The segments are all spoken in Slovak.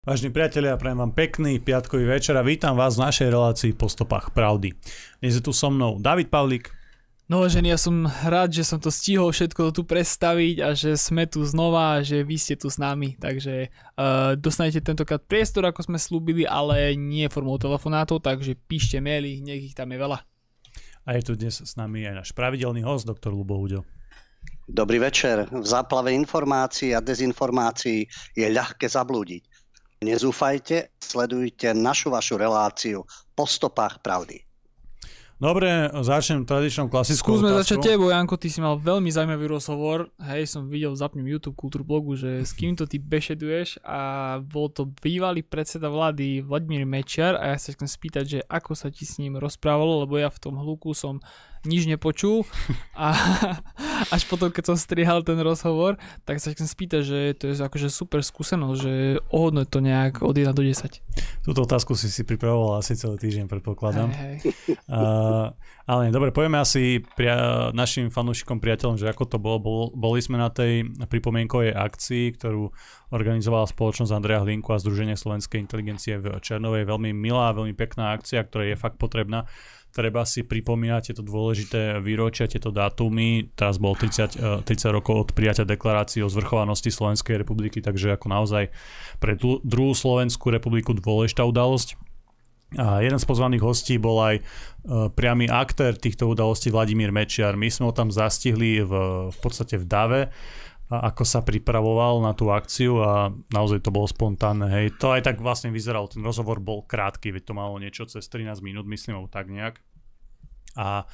Vážení priatelia, prajem vám pekný piatkový večer a vítam vás v našej relácii po stopách pravdy. Dnes je tu so mnou David Pavlík. No ženy, ja som rád, že som to stihol všetko tu predstaviť a že sme tu znova a že vy ste tu s nami, takže uh, dostanete tentokrát priestor, ako sme slúbili, ale nie formou telefonátov, takže píšte maily, nech ich tam je veľa. A je tu dnes s nami aj náš pravidelný host, doktor Lubo Huďo. Dobrý večer. V záplave informácií a dezinformácií je ľahké zablúdiť. Nezúfajte, sledujte našu vašu reláciu po stopách pravdy. Dobre, začnem tradičnou klasickou Skúsme otázkou. začať tebou, Janko, ty si mal veľmi zaujímavý rozhovor. Hej, som videl, zapnem YouTube Kultúr blogu, že s kým to ty bešeduješ a bol to bývalý predseda vlády Vladimír Mečiar a ja sa chcem spýtať, že ako sa ti s ním rozprávalo, lebo ja v tom hluku som nič nepočul a až potom, keď som strihal ten rozhovor, tak sa chcem spýtať, že to je akože super skúsenosť, že ohodnoť to nejak od 1 do 10. Túto otázku si si pripravoval asi celý týždeň, predpokladám. Hej, hej. Uh, ale dobre, povieme asi pria- našim fanúšikom, priateľom, že ako to bolo. Bol, boli sme na tej pripomienkovej akcii, ktorú organizovala spoločnosť Andreja Hlinku a Združenie slovenskej inteligencie v Černovej. Veľmi milá, veľmi pekná akcia, ktorá je fakt potrebná. Treba si pripomínať tieto dôležité výročia, tieto dátumy. Teraz bol 30, eh, 30 rokov od prijatia deklarácie o zvrchovanosti Slovenskej republiky, takže ako naozaj pre druhú Slovenskú republiku dôležitá udalosť. A jeden z pozvaných hostí bol aj uh, priamy aktér týchto udalostí Vladimír Mečiar. My sme ho tam zastihli v, v podstate v Dave, a ako sa pripravoval na tú akciu a naozaj to bolo spontánne. Hej. To aj tak vlastne vyzeralo. Ten rozhovor bol krátky, veď to malo niečo cez 13 minút, myslím, alebo tak nejak. A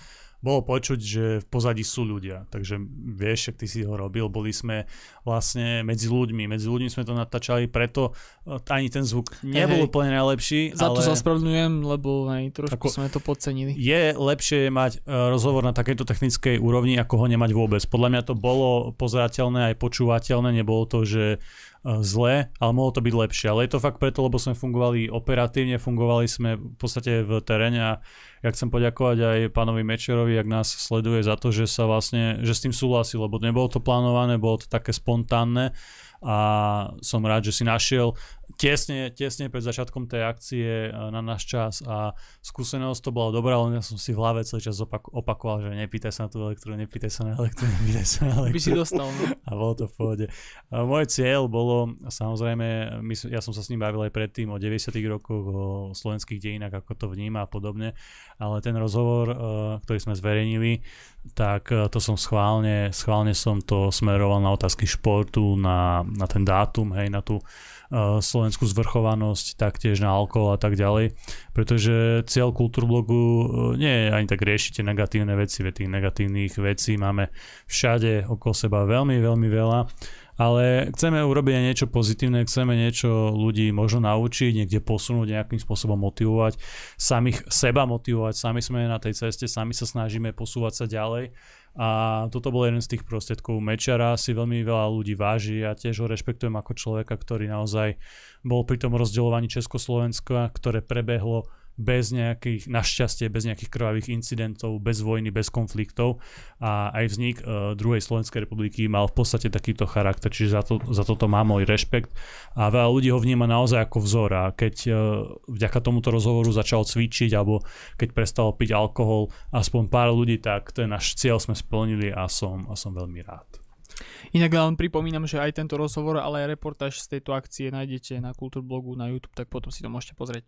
bolo počuť, že v pozadí sú ľudia. Takže vieš, ak ty si ho robil, boli sme vlastne medzi ľuďmi. Medzi ľuďmi sme to natáčali, preto e, ani ten zvuk nebol Hej. úplne najlepší. Za ale... to sa ospravedlňujem, lebo aj trošku Ako- sme to podcenili. je lepšie mať e, rozhovor na takejto technickej úrovni, ako ho nemať vôbec. Podľa mňa to bolo pozerateľné aj počúvateľné, nebolo to, že zlé, ale mohlo to byť lepšie. Ale je to fakt preto, lebo sme fungovali operatívne, fungovali sme v podstate v teréne a ja chcem poďakovať aj pánovi Mečerovi, ak nás sleduje za to, že sa vlastne, že s tým súhlasí, lebo nebolo to plánované, bolo to také spontánne a som rád, že si našiel tesne, tesne pred začiatkom tej akcie e, na náš čas a skúsenosť to bola dobrá, len ja som si v hlave celý čas opak- opakoval, že nepýtaj sa na tú elektru, nepýtaj sa na elektru, nepýtaj sa na By si dostal. No. A bolo to v pohode. A môj cieľ bolo, samozrejme, my, ja som sa s ním bavil aj predtým o 90 rokoch, o slovenských dejinách, ako to vníma a podobne, ale ten rozhovor, eh, ktorý sme zverejnili, tak eh, to som schválne, schválne som to smeroval na otázky športu, na, na ten dátum, hej, na tú eh, slovenskú zvrchovanosť, taktiež na alkohol a tak ďalej, pretože cieľ kultúrblogu eh, nie je ani tak riešiť tie negatívne veci, veď tých negatívnych vecí máme všade okolo seba veľmi, veľmi veľa, ale chceme urobiť aj niečo pozitívne, chceme niečo ľudí možno naučiť, niekde posunúť, nejakým spôsobom motivovať, samých seba motivovať, sami sme na tej ceste, sami sa snažíme posúvať sa ďalej. A toto bol jeden z tých prostriedkov Mečara, si veľmi veľa ľudí váži. A tiež ho rešpektujem ako človeka, ktorý naozaj bol pri tom rozdeľovaní Československa, ktoré prebehlo bez nejakých, našťastie, bez nejakých krvavých incidentov, bez vojny, bez konfliktov a aj vznik uh, druhej Slovenskej republiky mal v podstate takýto charakter, čiže za, to, za toto má môj rešpekt a veľa ľudí ho vníma naozaj ako vzor a keď uh, vďaka tomuto rozhovoru začal cvičiť alebo keď prestal piť alkohol aspoň pár ľudí, tak ten náš cieľ sme splnili a som, a som veľmi rád. Inak len pripomínam, že aj tento rozhovor, ale aj reportáž z tejto akcie nájdete na Kultúrblogu na YouTube, tak potom si to môžete pozrieť.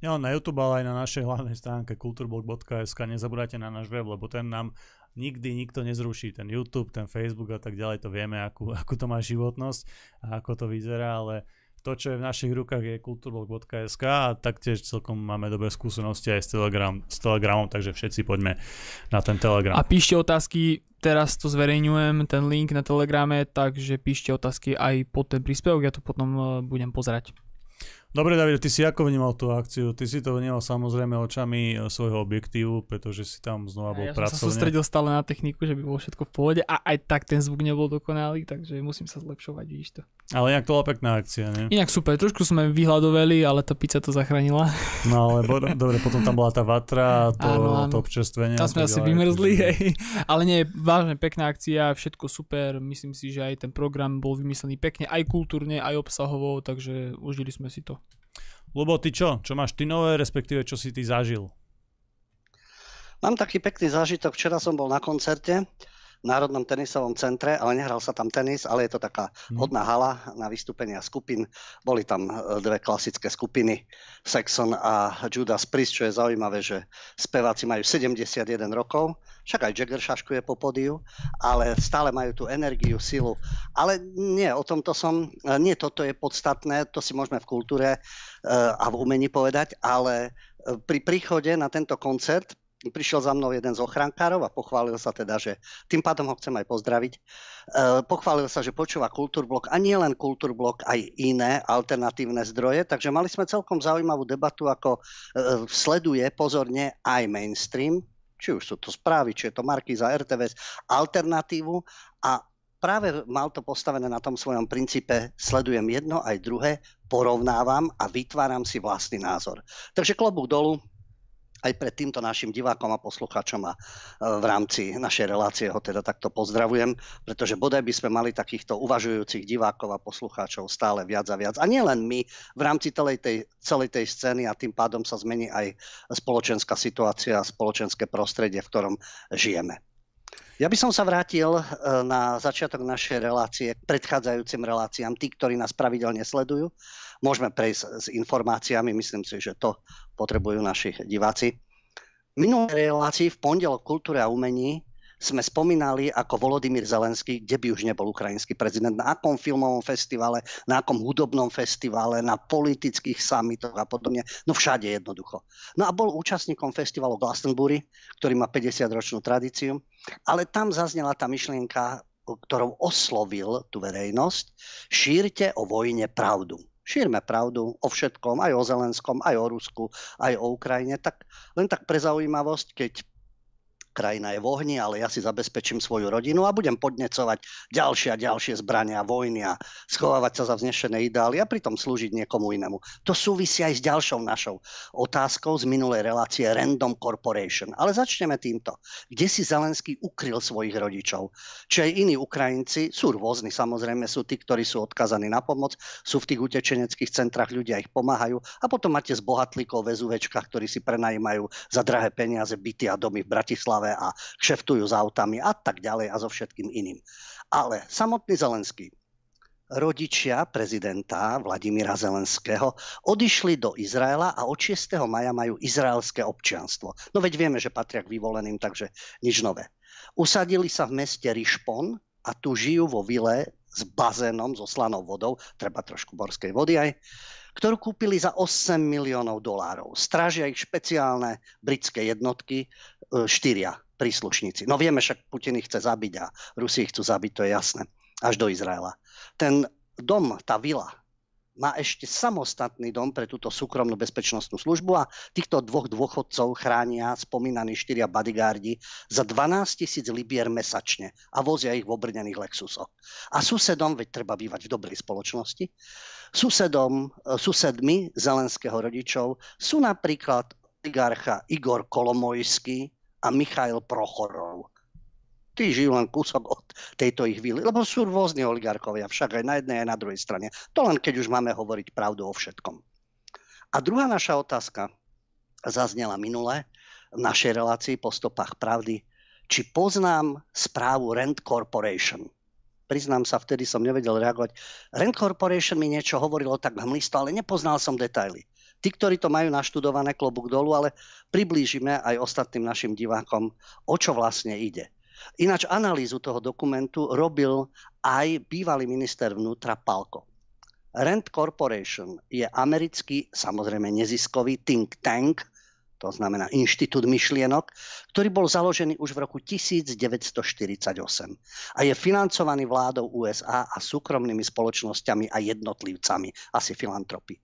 Nielen na YouTube, ale aj na našej hlavnej stránke kulturblog.sk. Nezabúdajte na náš web, lebo ten nám nikdy nikto nezruší. Ten YouTube, ten Facebook a tak ďalej, to vieme, akú, akú to má životnosť a ako to vyzerá, ale to, čo je v našich rukách je kulturblog.sk a taktiež celkom máme dobré skúsenosti aj s, Telegram, s Telegramom, takže všetci poďme na ten Telegram. A píšte otázky, teraz to zverejňujem, ten link na Telegrame, takže píšte otázky aj pod ten príspevok, ja to potom eh, budem pozerať. Dobre, David, ty si ako vnímal tú akciu? Ty si to vnímal samozrejme očami e, svojho objektívu, pretože si tam znova bol ja pracovne. Ja som sa sústredil stále na techniku, že by bolo všetko v pohode a aj tak ten zvuk nebol dokonalý, takže musím sa zlepšovať, vidíš to. Ale inak to bola pekná akcia, nie? Inak super, trošku sme vyhľadovali, ale tá pizza to zachránila. No ale bo, dobre, potom tam bola tá vatra, to, áno, áno. to občerstvenie. Tam sme asi vymrzli, hej. Ale nie, vážne pekná akcia, všetko super, myslím si, že aj ten program bol vymyslený pekne, aj kultúrne, aj obsahovo, takže užili sme si to. Lubo, ty čo? Čo máš ty nové, respektíve čo si ty zažil? Mám taký pekný zážitok. Včera som bol na koncerte Národnom tenisovom centre, ale nehral sa tam tenis, ale je to taká mhm. hodná hala na vystúpenia skupín. Boli tam e, dve klasické skupiny, Saxon a Judas Priest, čo je zaujímavé, že speváci majú 71 rokov, však aj Jagger šaškuje po podiu, ale stále majú tú energiu, silu. Ale nie, o tomto som, e, nie toto je podstatné, to si môžeme v kultúre a v umení povedať, ale e, pri príchode na tento koncert prišiel za mnou jeden z ochrankárov a pochválil sa teda, že tým pádom ho chcem aj pozdraviť. E, pochválil sa, že počúva Kultúrblok a nie len Kultúrblok, aj iné alternatívne zdroje, takže mali sme celkom zaujímavú debatu, ako e, sleduje pozorne aj mainstream, či už sú to správy, či je to Markiza, RTVS, alternatívu a práve mal to postavené na tom svojom princípe, sledujem jedno aj druhé, porovnávam a vytváram si vlastný názor. Takže klobúk dolu, aj pred týmto našim divákom a poslucháčom a e, v rámci našej relácie ho teda takto pozdravujem, pretože bodaj by sme mali takýchto uvažujúcich divákov a poslucháčov stále viac a viac. A nielen my v rámci celej tej, celej tej scény a tým pádom sa zmení aj spoločenská situácia a spoločenské prostredie, v ktorom žijeme. Ja by som sa vrátil e, na začiatok našej relácie k predchádzajúcim reláciám. Tí, ktorí nás pravidelne sledujú, môžeme prejsť s informáciami. Myslím si, že to potrebujú naši diváci. Minulé relácii v pondelok kultúre a umení sme spomínali ako Volodymyr Zelenský, kde by už nebol ukrajinský prezident, na akom filmovom festivale, na akom hudobnom festivale, na politických samitoch a podobne. No všade jednoducho. No a bol účastníkom festivalu Glastonbury, ktorý má 50-ročnú tradíciu, ale tam zaznela tá myšlienka, ktorou oslovil tú verejnosť, šírte o vojne pravdu. Šírme pravdu o všetkom, aj o Zelenskom, aj o Rusku, aj o Ukrajine. Tak len tak pre zaujímavosť, keď krajina je v ohni, ale ja si zabezpečím svoju rodinu a budem podnecovať ďalšie a ďalšie zbrania, vojny a schovávať sa za vznešené ideály a pritom slúžiť niekomu inému. To súvisí aj s ďalšou našou otázkou z minulej relácie Random Corporation. Ale začneme týmto. Kde si Zelenský ukryl svojich rodičov? Či aj iní Ukrajinci, sú rôzni samozrejme, sú tí, ktorí sú odkazaní na pomoc, sú v tých utečeneckých centrách, ľudia ich pomáhajú a potom máte z bohatlíkov väzuvečka, ktorí si prenajímajú za drahé peniaze byty a domy v Bratislave Bratislave a kšeftujú s autami a tak ďalej a so všetkým iným. Ale samotný Zelenský, rodičia prezidenta Vladimíra Zelenského odišli do Izraela a od 6. maja majú izraelské občianstvo. No veď vieme, že patria k vyvoleným, takže nič nové. Usadili sa v meste Rišpon a tu žijú vo vile s bazénom, so slanou vodou, treba trošku morskej vody aj, ktorú kúpili za 8 miliónov dolárov. Strážia ich špeciálne britské jednotky, e, štyria príslušníci. No vieme, však Putin ich chce zabiť a Rusi ich chcú zabiť, to je jasné. Až do Izraela. Ten dom, tá vila, má ešte samostatný dom pre túto súkromnú bezpečnostnú službu a týchto dvoch dôchodcov chránia spomínaní štyria bodyguardi za 12 tisíc libier mesačne a vozia ich v obrnených Lexusoch. A susedom, veď treba bývať v dobrej spoločnosti, susedom, e, susedmi Zelenského rodičov sú napríklad oligarcha Igor Kolomojský a Michail Prochorov tí žijú len kúsok od tejto ich vily, lebo sú rôzni oligarkovia, však aj na jednej, aj na druhej strane. To len keď už máme hovoriť pravdu o všetkom. A druhá naša otázka zaznela minule v našej relácii po stopách pravdy, či poznám správu Rent Corporation. Priznám sa, vtedy som nevedel reagovať. Rent Corporation mi niečo hovorilo tak hmlisto, ale nepoznal som detaily. Tí, ktorí to majú naštudované klobúk dolu, ale priblížime aj ostatným našim divákom, o čo vlastne ide. Ináč analýzu toho dokumentu robil aj bývalý minister vnútra Palko. Rand Corporation je americký, samozrejme neziskový think tank, to znamená Inštitút myšlienok, ktorý bol založený už v roku 1948 a je financovaný vládou USA a súkromnými spoločnosťami a jednotlivcami, asi filantropy.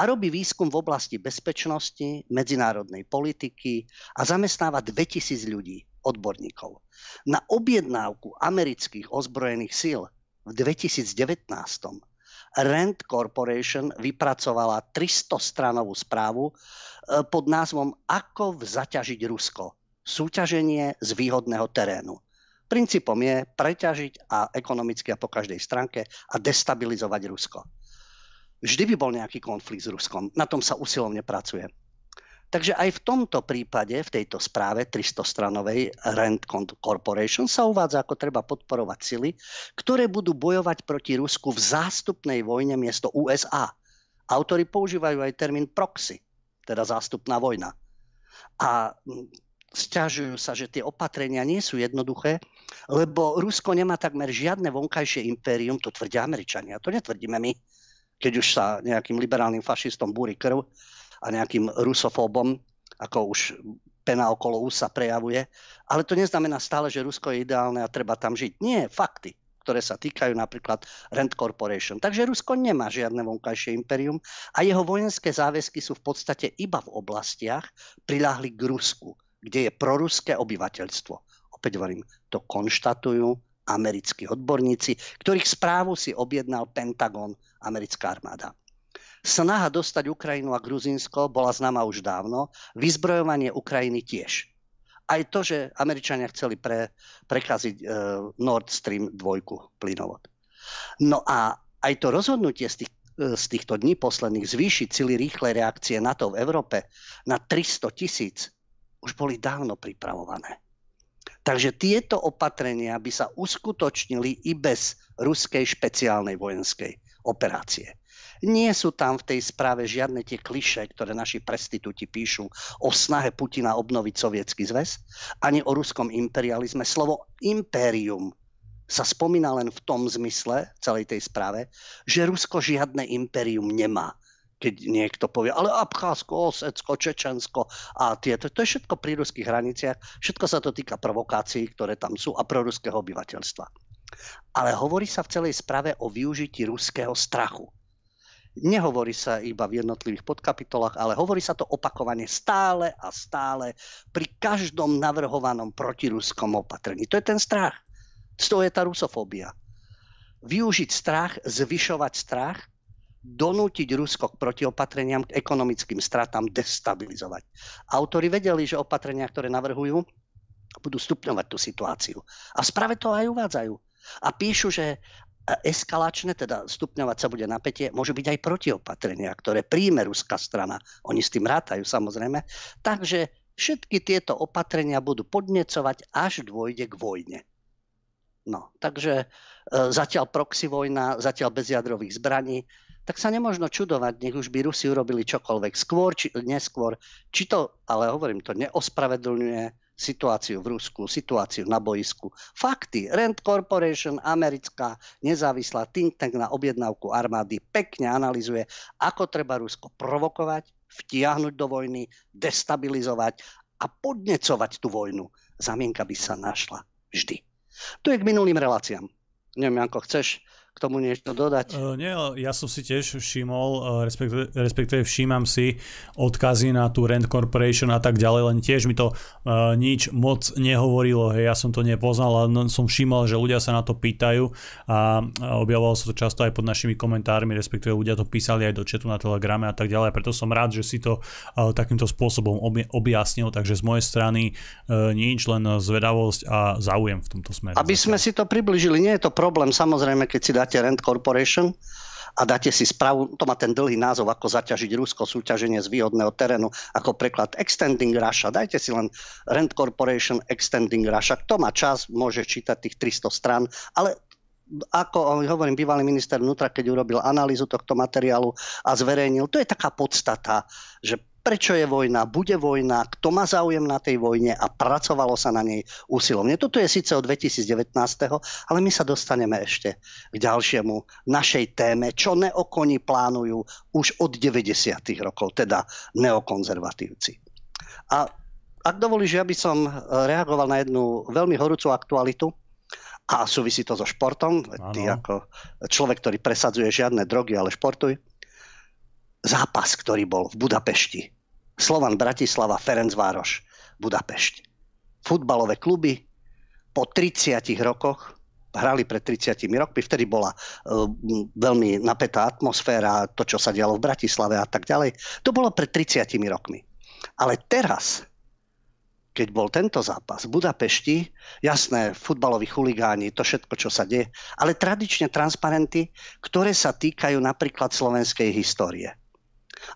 A robí výskum v oblasti bezpečnosti, medzinárodnej politiky a zamestnáva 2000 ľudí, odborníkov. Na objednávku amerických ozbrojených síl v 2019 Rand Corporation vypracovala 300-stranovú správu e, pod názvom Ako zaťažiť Rusko. Súťaženie z výhodného terénu. Princípom je preťažiť a ekonomicky a po každej stránke a destabilizovať Rusko. Vždy by bol nejaký konflikt s Ruskom. Na tom sa usilovne pracuje. Takže aj v tomto prípade, v tejto správe 300-stranovej Rand Corporation sa uvádza, ako treba podporovať sily, ktoré budú bojovať proti Rusku v zástupnej vojne miesto USA. Autori používajú aj termín proxy, teda zástupná vojna. A Sťažujú sa, že tie opatrenia nie sú jednoduché, lebo Rusko nemá takmer žiadne vonkajšie impérium, to tvrdia Američania, to netvrdíme my, keď už sa nejakým liberálnym fašistom búri krv, a nejakým rusofóbom, ako už pena okolo úsa prejavuje. Ale to neznamená stále, že Rusko je ideálne a treba tam žiť. Nie, fakty ktoré sa týkajú napríklad Rand Corporation. Takže Rusko nemá žiadne vonkajšie imperium a jeho vojenské záväzky sú v podstate iba v oblastiach priláhli k Rusku, kde je proruské obyvateľstvo. Opäť hovorím, to konštatujú americkí odborníci, ktorých správu si objednal Pentagon, americká armáda. Snaha dostať Ukrajinu a Gruzínsko bola známa už dávno, vyzbrojovanie Ukrajiny tiež. Aj to, že Američania chceli pre, prekaziť e, Nord Stream 2 plynovod. No a aj to rozhodnutie z, tých, e, z týchto dní posledných zvýšiť sily rýchlej reakcie NATO v Európe na 300 tisíc už boli dávno pripravované. Takže tieto opatrenia by sa uskutočnili i bez ruskej špeciálnej vojenskej operácie. Nie sú tam v tej správe žiadne tie kliše, ktoré naši prestitúti píšu o snahe Putina obnoviť sovietský zväz, ani o ruskom imperializme. Slovo impérium sa spomína len v tom zmysle celej tej správe, že Rusko žiadne impérium nemá keď niekto povie, ale Abcházsko, Osecko, Čečensko a tieto, to je všetko pri ruských hraniciach, všetko sa to týka provokácií, ktoré tam sú a proruského obyvateľstva. Ale hovorí sa v celej správe o využití ruského strachu. Nehovorí sa iba v jednotlivých podkapitolách, ale hovorí sa to opakovane stále a stále pri každom navrhovanom protiruskom opatrení. To je ten strach. To je tá rusofóbia. Využiť strach, zvyšovať strach, donútiť Rusko k protiopatreniam, k ekonomickým stratám, destabilizovať. Autori vedeli, že opatrenia, ktoré navrhujú, budú stupňovať tú situáciu. A správe to aj uvádzajú. A píšu, že eskalačné, teda stupňovať sa bude napätie, môžu byť aj protiopatrenia, ktoré príjme ruská strana. Oni s tým rátajú samozrejme. Takže všetky tieto opatrenia budú podnecovať, až dôjde k vojne. No, takže e, zatiaľ proxy vojna, zatiaľ bez jadrových zbraní, tak sa nemožno čudovať, nech už by Rusi urobili čokoľvek skôr či neskôr. Či to, ale hovorím, to neospravedlňuje situáciu v Rusku, situáciu na boisku. Fakty. Rand Corporation, americká nezávislá think tank na objednávku armády, pekne analizuje, ako treba Rusko provokovať, vtiahnuť do vojny, destabilizovať a podnecovať tú vojnu. Zamienka by sa našla vždy. To je k minulým reláciám. Neviem, ako chceš tomu niečo dodať? Uh, nie, ja som si tiež všimol, respektíve, respektíve všímam si odkazy na tú Rand Corporation a tak ďalej, len tiež mi to uh, nič moc nehovorilo, hej, ja som to nepoznal, ale som všimol, že ľudia sa na to pýtajú a objavovalo sa to často aj pod našimi komentármi, respektíve ľudia to písali aj do chatu na Telegrame a tak ďalej, preto som rád, že si to uh, takýmto spôsobom objasnil, takže z mojej strany uh, nič, len zvedavosť a záujem v tomto smere. Aby sme si to približili, nie je to problém, samozrejme, keď si dáte Rand Corporation a dáte si správu, to má ten dlhý názov, ako zaťažiť Rusko, súťaženie z výhodného terénu, ako preklad Extending Russia. Dajte si len Rand Corporation Extending Russia. Kto má čas, môže čítať tých 300 stran, ale ako hovorím, bývalý minister vnútra, keď urobil analýzu tohto materiálu a zverejnil, to je taká podstata, že prečo je vojna, bude vojna, kto má záujem na tej vojne a pracovalo sa na nej úsilovne. Toto je síce od 2019, ale my sa dostaneme ešte k ďalšiemu našej téme, čo neokoni plánujú už od 90. rokov, teda neokonzervatívci. A ak dovolíš, ja by som reagoval na jednu veľmi horúcu aktualitu a súvisí to so športom. Ano. Ty ako človek, ktorý presadzuje žiadne drogy, ale športuj. Zápas, ktorý bol v Budapešti. Slovan Bratislava, Ferencvároš, Budapešť. Futbalové kluby po 30 rokoch hrali pred 30 rokmi, vtedy bola uh, veľmi napätá atmosféra, to, čo sa dialo v Bratislave a tak ďalej. To bolo pred 30 rokmi. Ale teraz, keď bol tento zápas v Budapešti, jasné, futbaloví chuligáni, to všetko, čo sa deje, ale tradične transparenty, ktoré sa týkajú napríklad slovenskej histórie.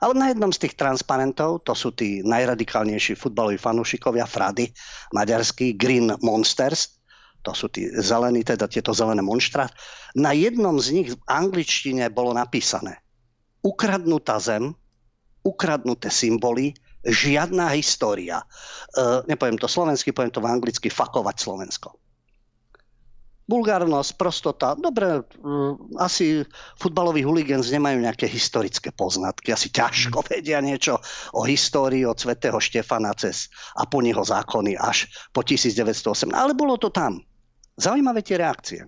Ale na jednom z tých transparentov, to sú tí najradikálnejší futbaloví fanúšikovia, Frady, maďarský Green Monsters, to sú tí zelení, teda tieto zelené monštra. Na jednom z nich v angličtine bolo napísané ukradnutá zem, ukradnuté symboly, žiadna história. E, nepoviem to slovensky, poviem to v anglicky, fakovať Slovensko. Bulgárnosť, prostota. Dobre, e, asi futbaloví huligans nemajú nejaké historické poznatky. Asi ťažko vedia niečo o histórii od svätého Štefana cez a po neho zákony až po 1908. Ale bolo to tam. Zaujímavé tie reakcie.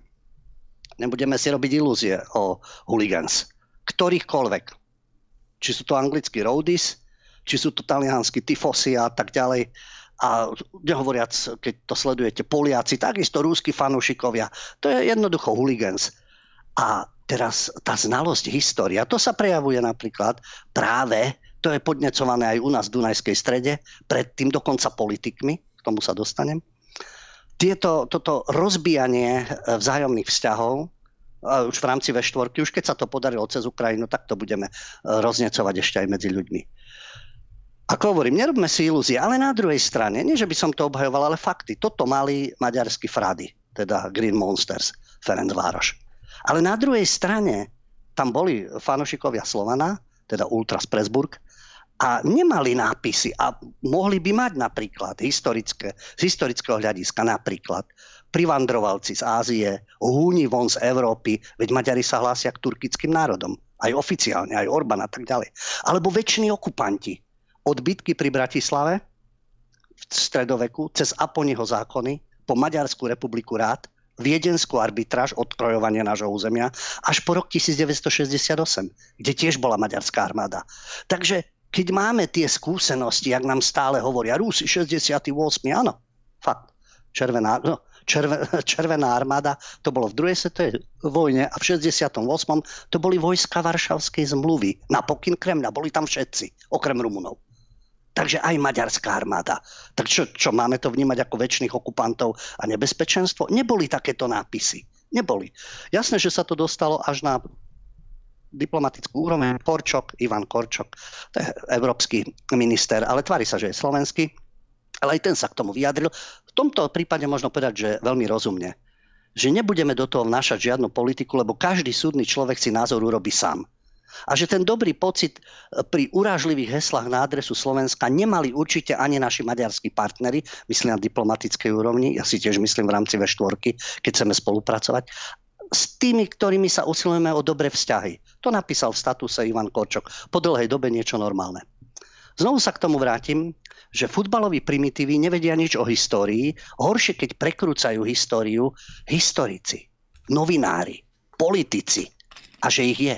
Nebudeme si robiť ilúzie o hooligans. Ktorýchkoľvek. Či sú to anglickí roadies, či sú to talianskí tifosi a tak ďalej. A nehovoriac, keď to sledujete, Poliaci, takisto rúsky fanúšikovia. To je jednoducho hooligans. A teraz tá znalosť história, to sa prejavuje napríklad práve, to je podnecované aj u nás v Dunajskej strede, predtým dokonca politikmi, k tomu sa dostanem, tieto, toto rozbijanie e, vzájomných vzťahov, už v rámci V4, už keď sa to podarilo cez Ukrajinu, tak to budeme e, roznecovať ešte aj medzi ľuďmi. Ako hovorím, nerobme si ilúzie, ale na druhej strane, nie že by som to obhajoval, ale fakty. Toto mali maďarskí frady, teda Green Monsters, Ferencvároš. Ale na druhej strane tam boli fanošikovia Slovana, teda Ultras Presburg, a nemali nápisy a mohli by mať napríklad historické, z historického hľadiska napríklad privandrovalci z Ázie, húni von z Európy, veď Maďari sa hlásia k turkickým národom, aj oficiálne, aj Orbán a tak ďalej. Alebo väčšini okupanti od bitky pri Bratislave v stredoveku cez Aponiho zákony po Maďarskú republiku rád, viedenskú arbitráž odkrojovania nášho územia až po rok 1968, kde tiež bola maďarská armáda. Takže keď máme tie skúsenosti, jak nám stále hovoria, Rusi 68, áno, fakt, červená, no, červe, červená armáda, to bolo v druhej svetovej vojne a v 68. to boli vojska Varšavskej zmluvy na pokyn Kremľa, boli tam všetci, okrem Rumunov. Takže aj maďarská armáda. Tak čo, čo máme to vnímať ako väčšných okupantov a nebezpečenstvo? Neboli takéto nápisy. Neboli. Jasné, že sa to dostalo až na diplomatickú úroveň. Korčok, Ivan Korčok, to je európsky minister, ale tvári sa, že je slovenský. Ale aj ten sa k tomu vyjadril. V tomto prípade možno povedať, že veľmi rozumne. Že nebudeme do toho vnášať žiadnu politiku, lebo každý súdny človek si názor urobí sám. A že ten dobrý pocit pri urážlivých heslách na adresu Slovenska nemali určite ani naši maďarskí partnery, myslím na diplomatickej úrovni, ja si tiež myslím v rámci V4, keď chceme spolupracovať, s tými, ktorými sa usilujeme o dobré vzťahy. To napísal v statuse Ivan Korčok. Po dlhej dobe niečo normálne. Znovu sa k tomu vrátim, že futbaloví primitívy nevedia nič o histórii. Horšie, keď prekrúcajú históriu historici, novinári, politici. A že ich je.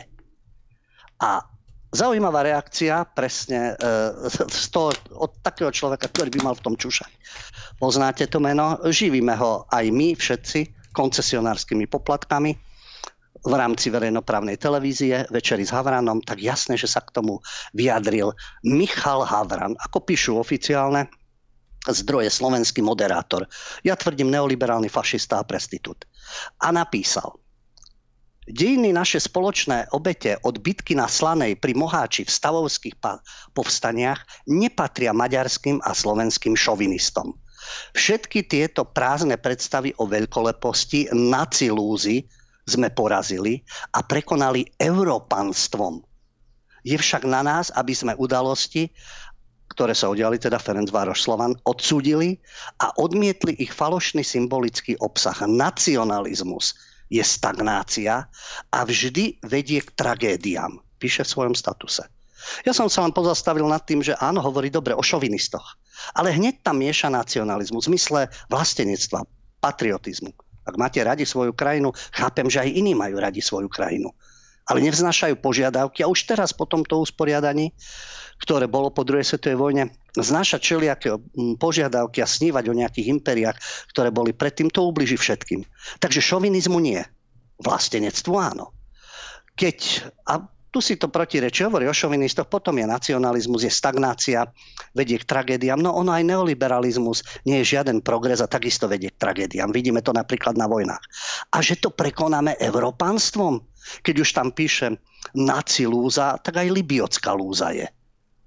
A zaujímavá reakcia presne e, z toho, od takého človeka, ktorý by mal v tom čušať. Poznáte to meno? Živíme ho aj my všetci koncesionárskymi poplatkami v rámci verejnoprávnej televízie Večeri s Havranom, tak jasné, že sa k tomu vyjadril Michal Havran. Ako píšu oficiálne zdroje slovenský moderátor. Ja tvrdím neoliberálny fašista a prestitút. A napísal, Dejiny naše spoločné obete od bitky na Slanej pri Moháči v stavovských povstaniach nepatria maďarským a slovenským šovinistom. Všetky tieto prázdne predstavy o veľkoleposti, nacilúzy sme porazili a prekonali európanstvom. Je však na nás, aby sme udalosti, ktoré sa udiali, teda Ferenc Vároš Slovan, odsúdili a odmietli ich falošný symbolický obsah. Nacionalizmus je stagnácia a vždy vedie k tragédiám, píše v svojom statuse. Ja som sa len pozastavil nad tým, že áno, hovorí dobre o šovinistoch. Ale hneď tam mieša nacionalizmu v zmysle vlastenectva, patriotizmu. Ak máte radi svoju krajinu, chápem, že aj iní majú radi svoju krajinu. Ale nevznášajú požiadavky a už teraz po tomto usporiadaní, ktoré bolo po druhej svetovej vojne, znášať všelijaké požiadavky a snívať o nejakých imperiách, ktoré boli predtým, to ubliží všetkým. Takže šovinizmu nie. Vlastenectvu áno. Keď, a tu si to protirečí, hovorí o šovinistoch, potom je nacionalizmus, je stagnácia, vedie k tragédiám. No ono aj neoliberalizmus nie je žiaden progres a takisto vedie k tragédiám. Vidíme to napríklad na vojnách. A že to prekonáme európanstvom? Keď už tam píše naci lúza, tak aj libiotská lúza je.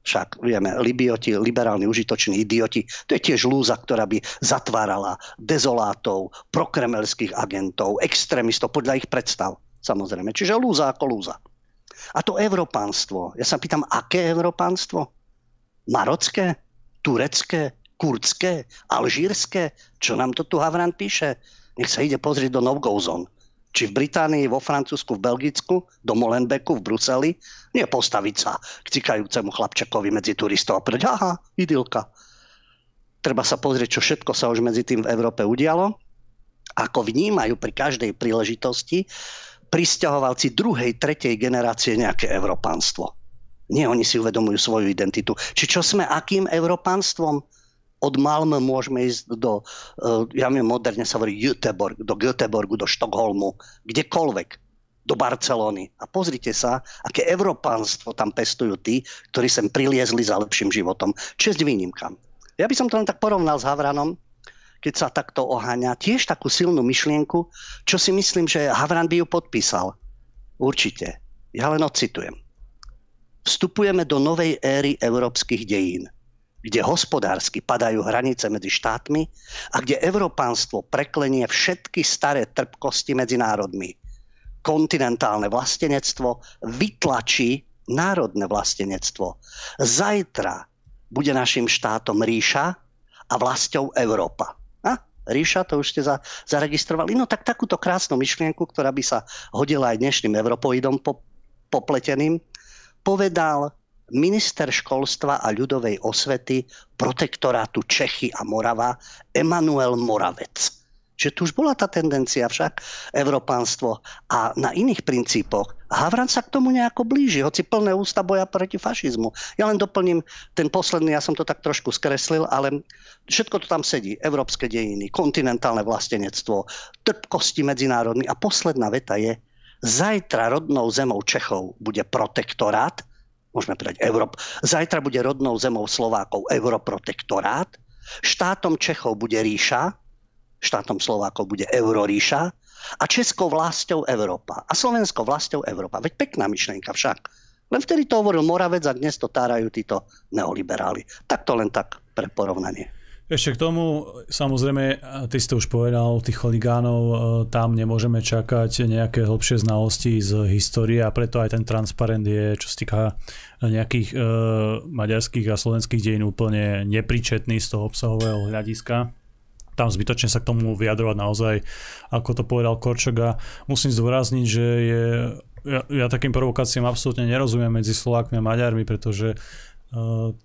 Však vieme, libioti, liberálni, užitoční idioti, to je tiež lúza, ktorá by zatvárala dezolátov, prokremelských agentov, extrémistov podľa ich predstav. Samozrejme. Čiže lúza ako lúza. A to európánstvo. Ja sa pýtam, aké európánstvo? Marocké? Turecké? Kurdské? Alžírske? Čo nám to tu Havran píše? Nech sa ide pozrieť do Novgozon. Či v Británii, vo Francúzsku, v Belgicku, do Molenbeku, v Bruseli. Nie postaviť sa k cikajúcemu chlapčakovi medzi turistov a povedať, aha, idylka. Treba sa pozrieť, čo všetko sa už medzi tým v Európe udialo, ako vnímajú pri každej príležitosti pristahovalci druhej, tretej generácie nejaké európanstvo. Nie, oni si uvedomujú svoju identitu. Či čo sme akým európanstvom? Od Malmö môžeme ísť do, eh, ja viem, moderne sa hovorí Göteborg, do Göteborgu, do Štokholmu, kdekoľvek, do Barcelony. A pozrite sa, aké európanstvo tam pestujú tí, ktorí sem priliezli za lepším životom. Česť výnimkám. Ja by som to len tak porovnal s Havranom, keď sa takto oháňa, tiež takú silnú myšlienku, čo si myslím, že Havran by ju podpísal. Určite. Ja len ocitujem. Vstupujeme do novej éry európskych dejín, kde hospodársky padajú hranice medzi štátmi a kde európánstvo preklenie všetky staré trpkosti medzi národmi. Kontinentálne vlastenectvo vytlačí národné vlastenectvo. Zajtra bude našim štátom ríša a vlastou Európa. Ríša, to už ste za, zaregistrovali. No tak takúto krásnu myšlienku, ktorá by sa hodila aj dnešným europoidom po, popleteným, povedal minister školstva a ľudovej osvety protektorátu Čechy a Morava Emanuel Moravec. Čiže tu už bola tá tendencia však, európánstvo a na iných princípoch. Havran sa k tomu nejako blíži, hoci plné ústa boja proti fašizmu. Ja len doplním ten posledný, ja som to tak trošku skreslil, ale všetko to tam sedí. Európske dejiny, kontinentálne vlastenectvo, trpkosti medzinárodný. A posledná veta je, zajtra rodnou zemou Čechov bude protektorát, môžeme povedať Európ, zajtra bude rodnou zemou Slovákov Europrotektorát, štátom Čechov bude ríša, štátom Slovákov bude Euroríša a Českou vlastou Európa a Slovenskou vlastou Európa. Veď pekná myšlienka však. Len vtedy to hovoril Moravec a dnes to tárajú títo neoliberáli. Tak to len tak pre porovnanie. Ešte k tomu, samozrejme, ty si to už povedal, tých choligánov, e, tam nemôžeme čakať nejaké hlbšie znalosti z histórie a preto aj ten transparent je, čo sa týka nejakých e, maďarských a slovenských dejín úplne nepričetný z toho obsahového hľadiska tam zbytočne sa k tomu vyjadrovať naozaj, ako to povedal Korčoga. Musím zdôrazniť, že je, ja, ja takým provokáciám absolútne nerozumiem medzi Slovákmi a Maďarmi, pretože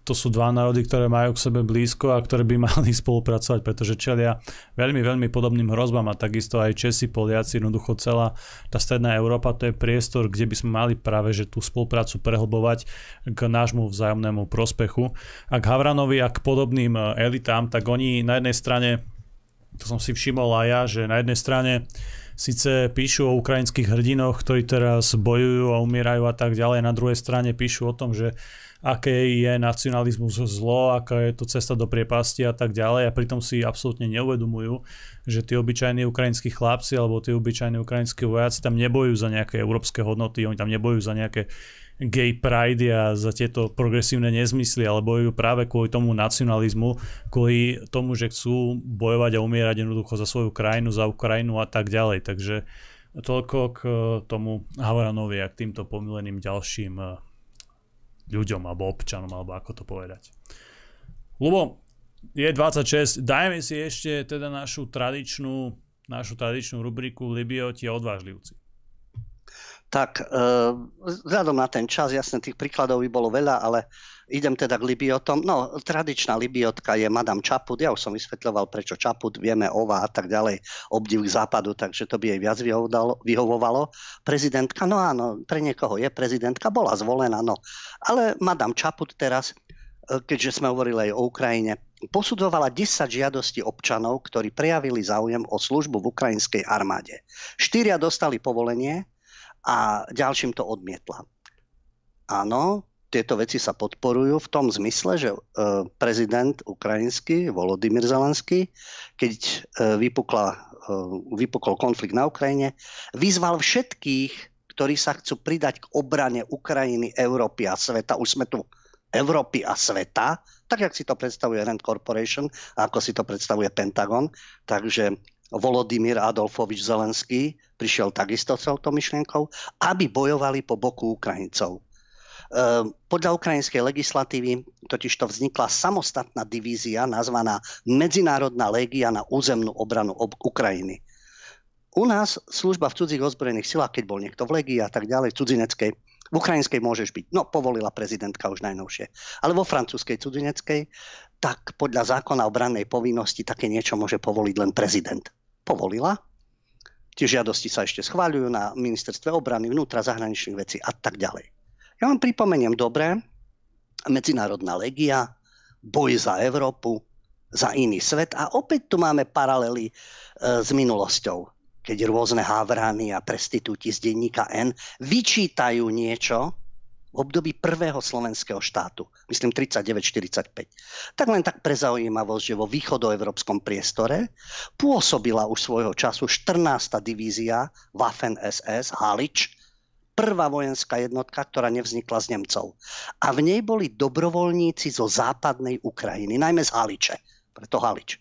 to sú dva národy, ktoré majú k sebe blízko a ktoré by mali spolupracovať, pretože čelia veľmi, veľmi podobným hrozbám a takisto aj Česi, Poliaci, jednoducho celá tá stredná Európa, to je priestor, kde by sme mali práve že tú spoluprácu prehlbovať k nášmu vzájomnému prospechu. A k Havranovi a k podobným uh, elitám, tak oni na jednej strane to som si všimol aj ja, že na jednej strane síce píšu o ukrajinských hrdinoch, ktorí teraz bojujú a umierajú a tak ďalej, na druhej strane píšu o tom, že aké je nacionalizmus zlo, aká je to cesta do priepasti a tak ďalej a pritom si absolútne neuvedomujú, že tí obyčajní ukrajinskí chlapci alebo tí obyčajní ukrajinskí vojaci tam nebojujú za nejaké európske hodnoty, oni tam nebojujú za nejaké gay pride a za tieto progresívne nezmysly, ale bojujú práve kvôli tomu nacionalizmu, kvôli tomu, že chcú bojovať a umierať jednoducho za svoju krajinu, za Ukrajinu a tak ďalej. Takže toľko k tomu Havranovi a k týmto pomileným ďalším ľuďom alebo občanom, alebo ako to povedať. Lubo, je 26, dajme si ešte teda našu tradičnú, našu tradičnú rubriku Libioti a odvážlivci. Tak e, vzhľadom na ten čas, jasne tých príkladov by bolo veľa, ale idem teda k Libiotom. No, tradičná Libiotka je Madame Čaput. Ja už som vysvetľoval, prečo Čaput, vieme Ova a tak ďalej, obdiv k západu, takže to by jej viac vyhovovalo. Prezidentka, no áno, pre niekoho je prezidentka, bola zvolená, no. Ale Madame Čaput teraz, e, keďže sme hovorili aj o Ukrajine, posudzovala 10 žiadostí občanov, ktorí prejavili záujem o službu v ukrajinskej armáde. Štyria dostali povolenie, a ďalším to odmietla. Áno, tieto veci sa podporujú v tom zmysle, že e, prezident ukrajinský Volodymyr Zelenský, keď e, vypukla, e, vypukol konflikt na Ukrajine, vyzval všetkých, ktorí sa chcú pridať k obrane Ukrajiny, Európy a sveta, už sme tu Európy a sveta, tak jak si to predstavuje Rand Corporation a ako si to predstavuje Pentagon. Takže Volodymyr Adolfovič Zelenský prišiel takisto s touto myšlienkou, aby bojovali po boku Ukrajincov. Ehm, podľa ukrajinskej legislatívy totiž to vznikla samostatná divízia nazvaná Medzinárodná légia na územnú obranu Ukrajiny. U nás služba v cudzích ozbrojených silách, keď bol niekto v legii a tak ďalej, cudzineckej, v ukrajinskej môžeš byť. No, povolila prezidentka už najnovšie. Ale vo francúzskej cudzineckej, tak podľa zákona o brannej povinnosti také niečo môže povoliť len prezident povolila. Tie žiadosti sa ešte schváľujú na ministerstve obrany, vnútra, zahraničných vecí a tak ďalej. Ja vám pripomeniem dobre, Medzinárodná legia, boj za Európu, za iný svet a opäť tu máme paralely e, s minulosťou, keď rôzne hávrany a prestitúti z denníka N vyčítajú niečo, v období prvého slovenského štátu, myslím 39-45. Tak len tak pre zaujímavosť, že vo východoevropskom priestore pôsobila už svojho času 14. divízia Waffen SS Halič, prvá vojenská jednotka, ktorá nevznikla z Nemcov. A v nej boli dobrovoľníci zo západnej Ukrajiny, najmä z Haliče, preto Halič.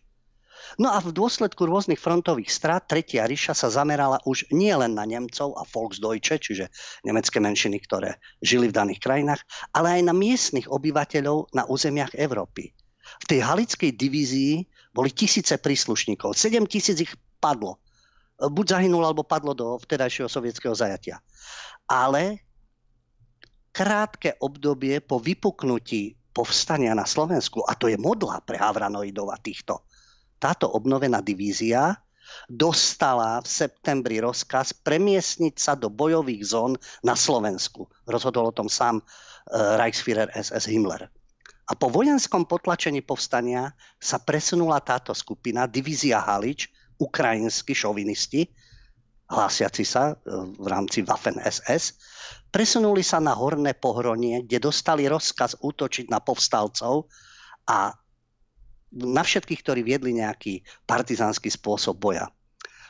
No a v dôsledku rôznych frontových strát Tretia ríša sa zamerala už nie len na Nemcov a Volksdeutsche, čiže nemecké menšiny, ktoré žili v daných krajinách, ale aj na miestnych obyvateľov na územiach Európy. V tej halickej divízii boli tisíce príslušníkov, 7 tisíc ich padlo. Buď zahynulo, alebo padlo do vtedajšieho sovietského zajatia. Ale krátke obdobie po vypuknutí povstania na Slovensku, a to je modla pre Havranoidov a týchto, táto obnovená divízia dostala v septembri rozkaz premiesniť sa do bojových zón na Slovensku. Rozhodol o tom sám e, Reichsführer SS Himmler. A po vojenskom potlačení povstania sa presunula táto skupina, divízia Halič, ukrajinskí šovinisti, hlásiaci sa e, v rámci Waffen SS, presunuli sa na Horné pohronie, kde dostali rozkaz útočiť na povstalcov a na všetkých, ktorí viedli nejaký partizánsky spôsob boja.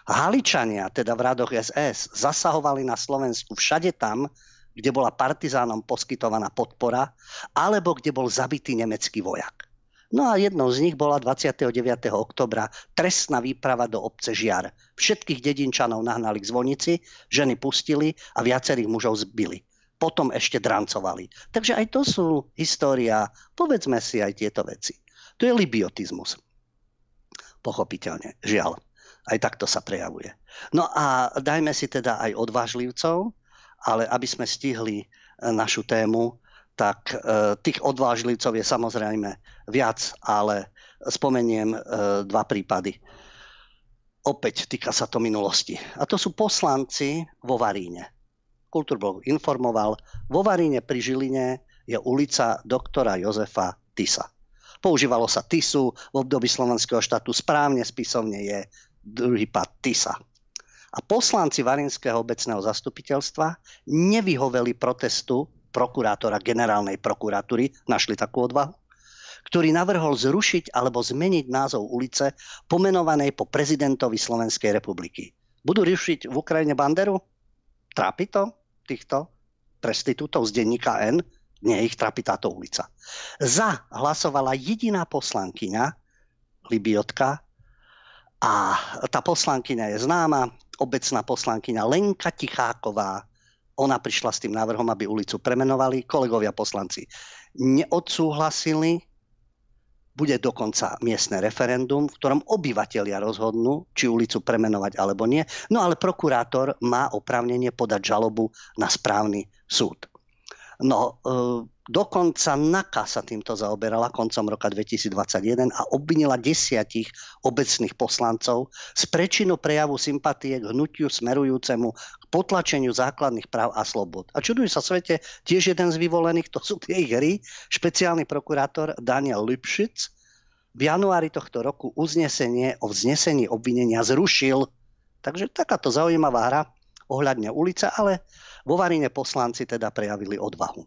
Haličania, teda v radoch SS, zasahovali na Slovensku všade tam, kde bola partizánom poskytovaná podpora, alebo kde bol zabitý nemecký vojak. No a jednou z nich bola 29. oktobra trestná výprava do obce Žiar. Všetkých dedinčanov nahnali k zvonici, ženy pustili a viacerých mužov zbili. Potom ešte drancovali. Takže aj to sú história, povedzme si aj tieto veci. To je libiotizmus. Pochopiteľne, žiaľ. Aj takto sa prejavuje. No a dajme si teda aj odvážlivcov, ale aby sme stihli našu tému, tak e, tých odvážlivcov je samozrejme viac, ale spomeniem e, dva prípady. Opäť týka sa to minulosti. A to sú poslanci vo Varíne. Kultúrblog informoval, vo Varíne pri Žiline je ulica doktora Jozefa Tisa. Používalo sa TISu, v období slovenského štátu správne spisovne je druhý pad TISA. A poslanci Varinského obecného zastupiteľstva nevyhoveli protestu prokurátora generálnej prokuratúry, našli takú odvahu, ktorý navrhol zrušiť alebo zmeniť názov ulice pomenovanej po prezidentovi Slovenskej republiky. Budú rušiť v Ukrajine Banderu? Trápi to týchto prestitútov z denníka N? Nie, ich trápi táto ulica. Za hlasovala jediná poslankyňa, Libiotka, a tá poslankyňa je známa, obecná poslankyňa Lenka Ticháková. Ona prišla s tým návrhom, aby ulicu premenovali. Kolegovia poslanci neodsúhlasili bude dokonca miestne referendum, v ktorom obyvatelia rozhodnú, či ulicu premenovať alebo nie. No ale prokurátor má oprávnenie podať žalobu na správny súd. No, e, dokonca NAKA sa týmto zaoberala koncom roka 2021 a obvinila desiatich obecných poslancov z prečinu prejavu sympatie k hnutiu smerujúcemu potlačeniu základných práv a slobod. A čudujú sa svete, tiež jeden z vyvolených, to sú tie ich hry, špeciálny prokurátor Daniel Lipšic v januári tohto roku uznesenie o vznesení obvinenia zrušil. Takže takáto zaujímavá hra ohľadne ulice, ale vo Varíne poslanci teda prejavili odvahu.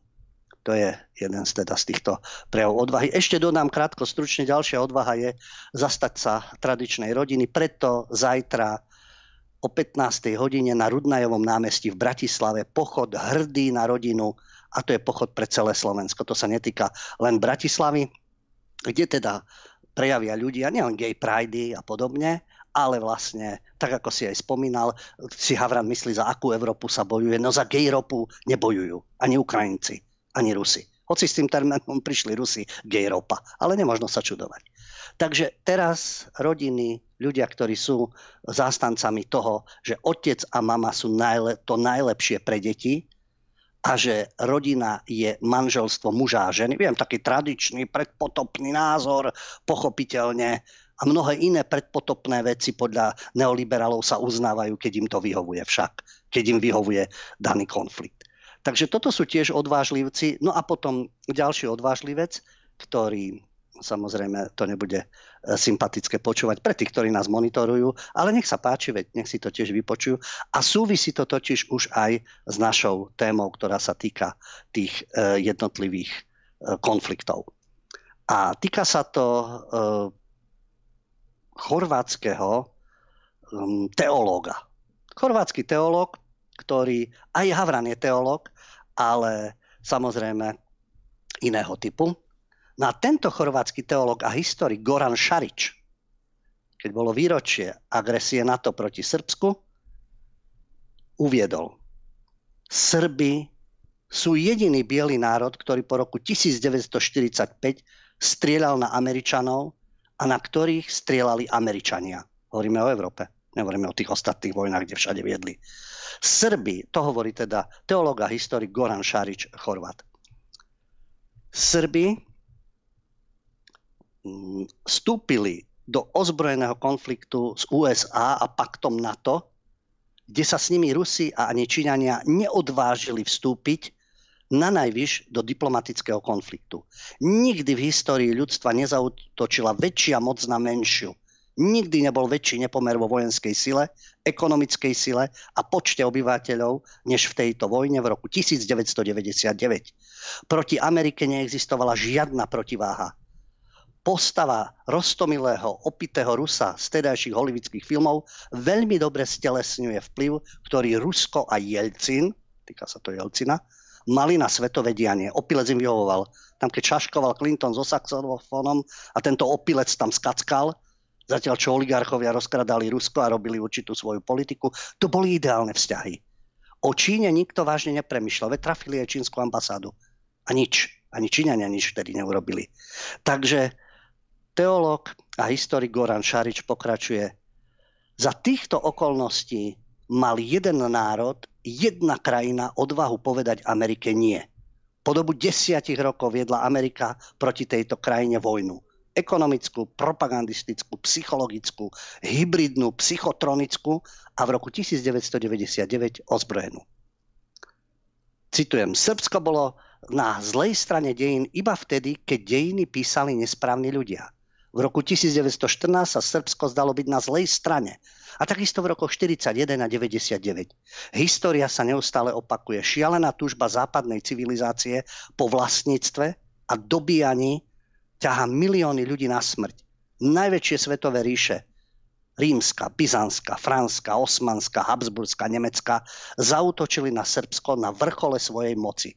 To je jeden z, teda z týchto prejavov odvahy. Ešte dodám krátko, stručne ďalšia odvaha je zastať sa tradičnej rodiny. Preto zajtra o 15. hodine na Rudnajovom námestí v Bratislave pochod hrdý na rodinu a to je pochod pre celé Slovensko. To sa netýka len Bratislavy, kde teda prejavia ľudia, nielen gay pride a podobne, ale vlastne, tak ako si aj spomínal, si Havran myslí, za akú Európu sa bojuje. No za gejropu nebojujú ani Ukrajinci, ani Rusi. Hoci s tým termínom prišli Rusi, gejropa, ale nemožno sa čudovať. Takže teraz rodiny, ľudia, ktorí sú zástancami toho, že otec a mama sú najle, to najlepšie pre deti, a že rodina je manželstvo muža a ženy. Viem, taký tradičný, predpotopný názor, pochopiteľne a mnohé iné predpotopné veci podľa neoliberálov sa uznávajú, keď im to vyhovuje však, keď im vyhovuje daný konflikt. Takže toto sú tiež odvážlivci. No a potom ďalší odvážlivec, ktorý samozrejme to nebude e, sympatické počúvať pre tých, ktorí nás monitorujú, ale nech sa páči, veď nech si to tiež vypočujú. A súvisí to totiž už aj s našou témou, ktorá sa týka tých e, jednotlivých e, konfliktov. A týka sa to chorvátskeho um, teológa. Chorvátsky teológ, ktorý, aj Havran je teológ, ale samozrejme iného typu. No a tento chorvátsky teológ a historik Goran Šarič, keď bolo výročie agresie NATO proti Srbsku, uviedol, Srby sú jediný biely národ, ktorý po roku 1945 strieľal na Američanov a na ktorých strieľali Američania. Hovoríme o Európe, nehovoríme o tých ostatných vojnách, kde všade viedli. Srby, to hovorí teda teológ a historik Goran Šarič, Chorvat. Srby mm, vstúpili do ozbrojeného konfliktu s USA a paktom NATO, kde sa s nimi Rusi a ani Číňania neodvážili vstúpiť na najvyš do diplomatického konfliktu. Nikdy v histórii ľudstva nezautočila väčšia moc na menšiu. Nikdy nebol väčší nepomer vo vojenskej sile, ekonomickej sile a počte obyvateľov než v tejto vojne v roku 1999. Proti Amerike neexistovala žiadna protiváha. Postava roztomilého, opitého Rusa z tedajších hollywoodských filmov veľmi dobre stelesňuje vplyv, ktorý Rusko a Jelcin, týka sa to Jelcina, mali na svetové dianie. Opilec im vyhovoval. Tam keď šaškoval Clinton so saxofónom a tento opilec tam skackal, zatiaľ čo oligarchovia rozkradali Rusko a robili určitú svoju politiku, to boli ideálne vzťahy. O Číne nikto vážne nepremýšľal, veď trafili aj čínsku ambasádu. A nič. Ani Číňania nič vtedy neurobili. Takže teológ a historik Goran Šarič pokračuje. Za týchto okolností mal jeden národ jedna krajina odvahu povedať Amerike nie. Po dobu desiatich rokov viedla Amerika proti tejto krajine vojnu. Ekonomickú, propagandistickú, psychologickú, hybridnú, psychotronickú a v roku 1999 ozbrojenú. Citujem, Srbsko bolo na zlej strane dejín iba vtedy, keď dejiny písali nesprávni ľudia. V roku 1914 sa Srbsko zdalo byť na zlej strane a takisto v rokoch 41 a 99. História sa neustále opakuje. Šialená túžba západnej civilizácie po vlastníctve a dobíjaní ťaha milióny ľudí na smrť. Najväčšie svetové ríše rímska, byzantská, franská, osmanská, habsburská, nemecká zautočili na Srbsko na vrchole svojej moci.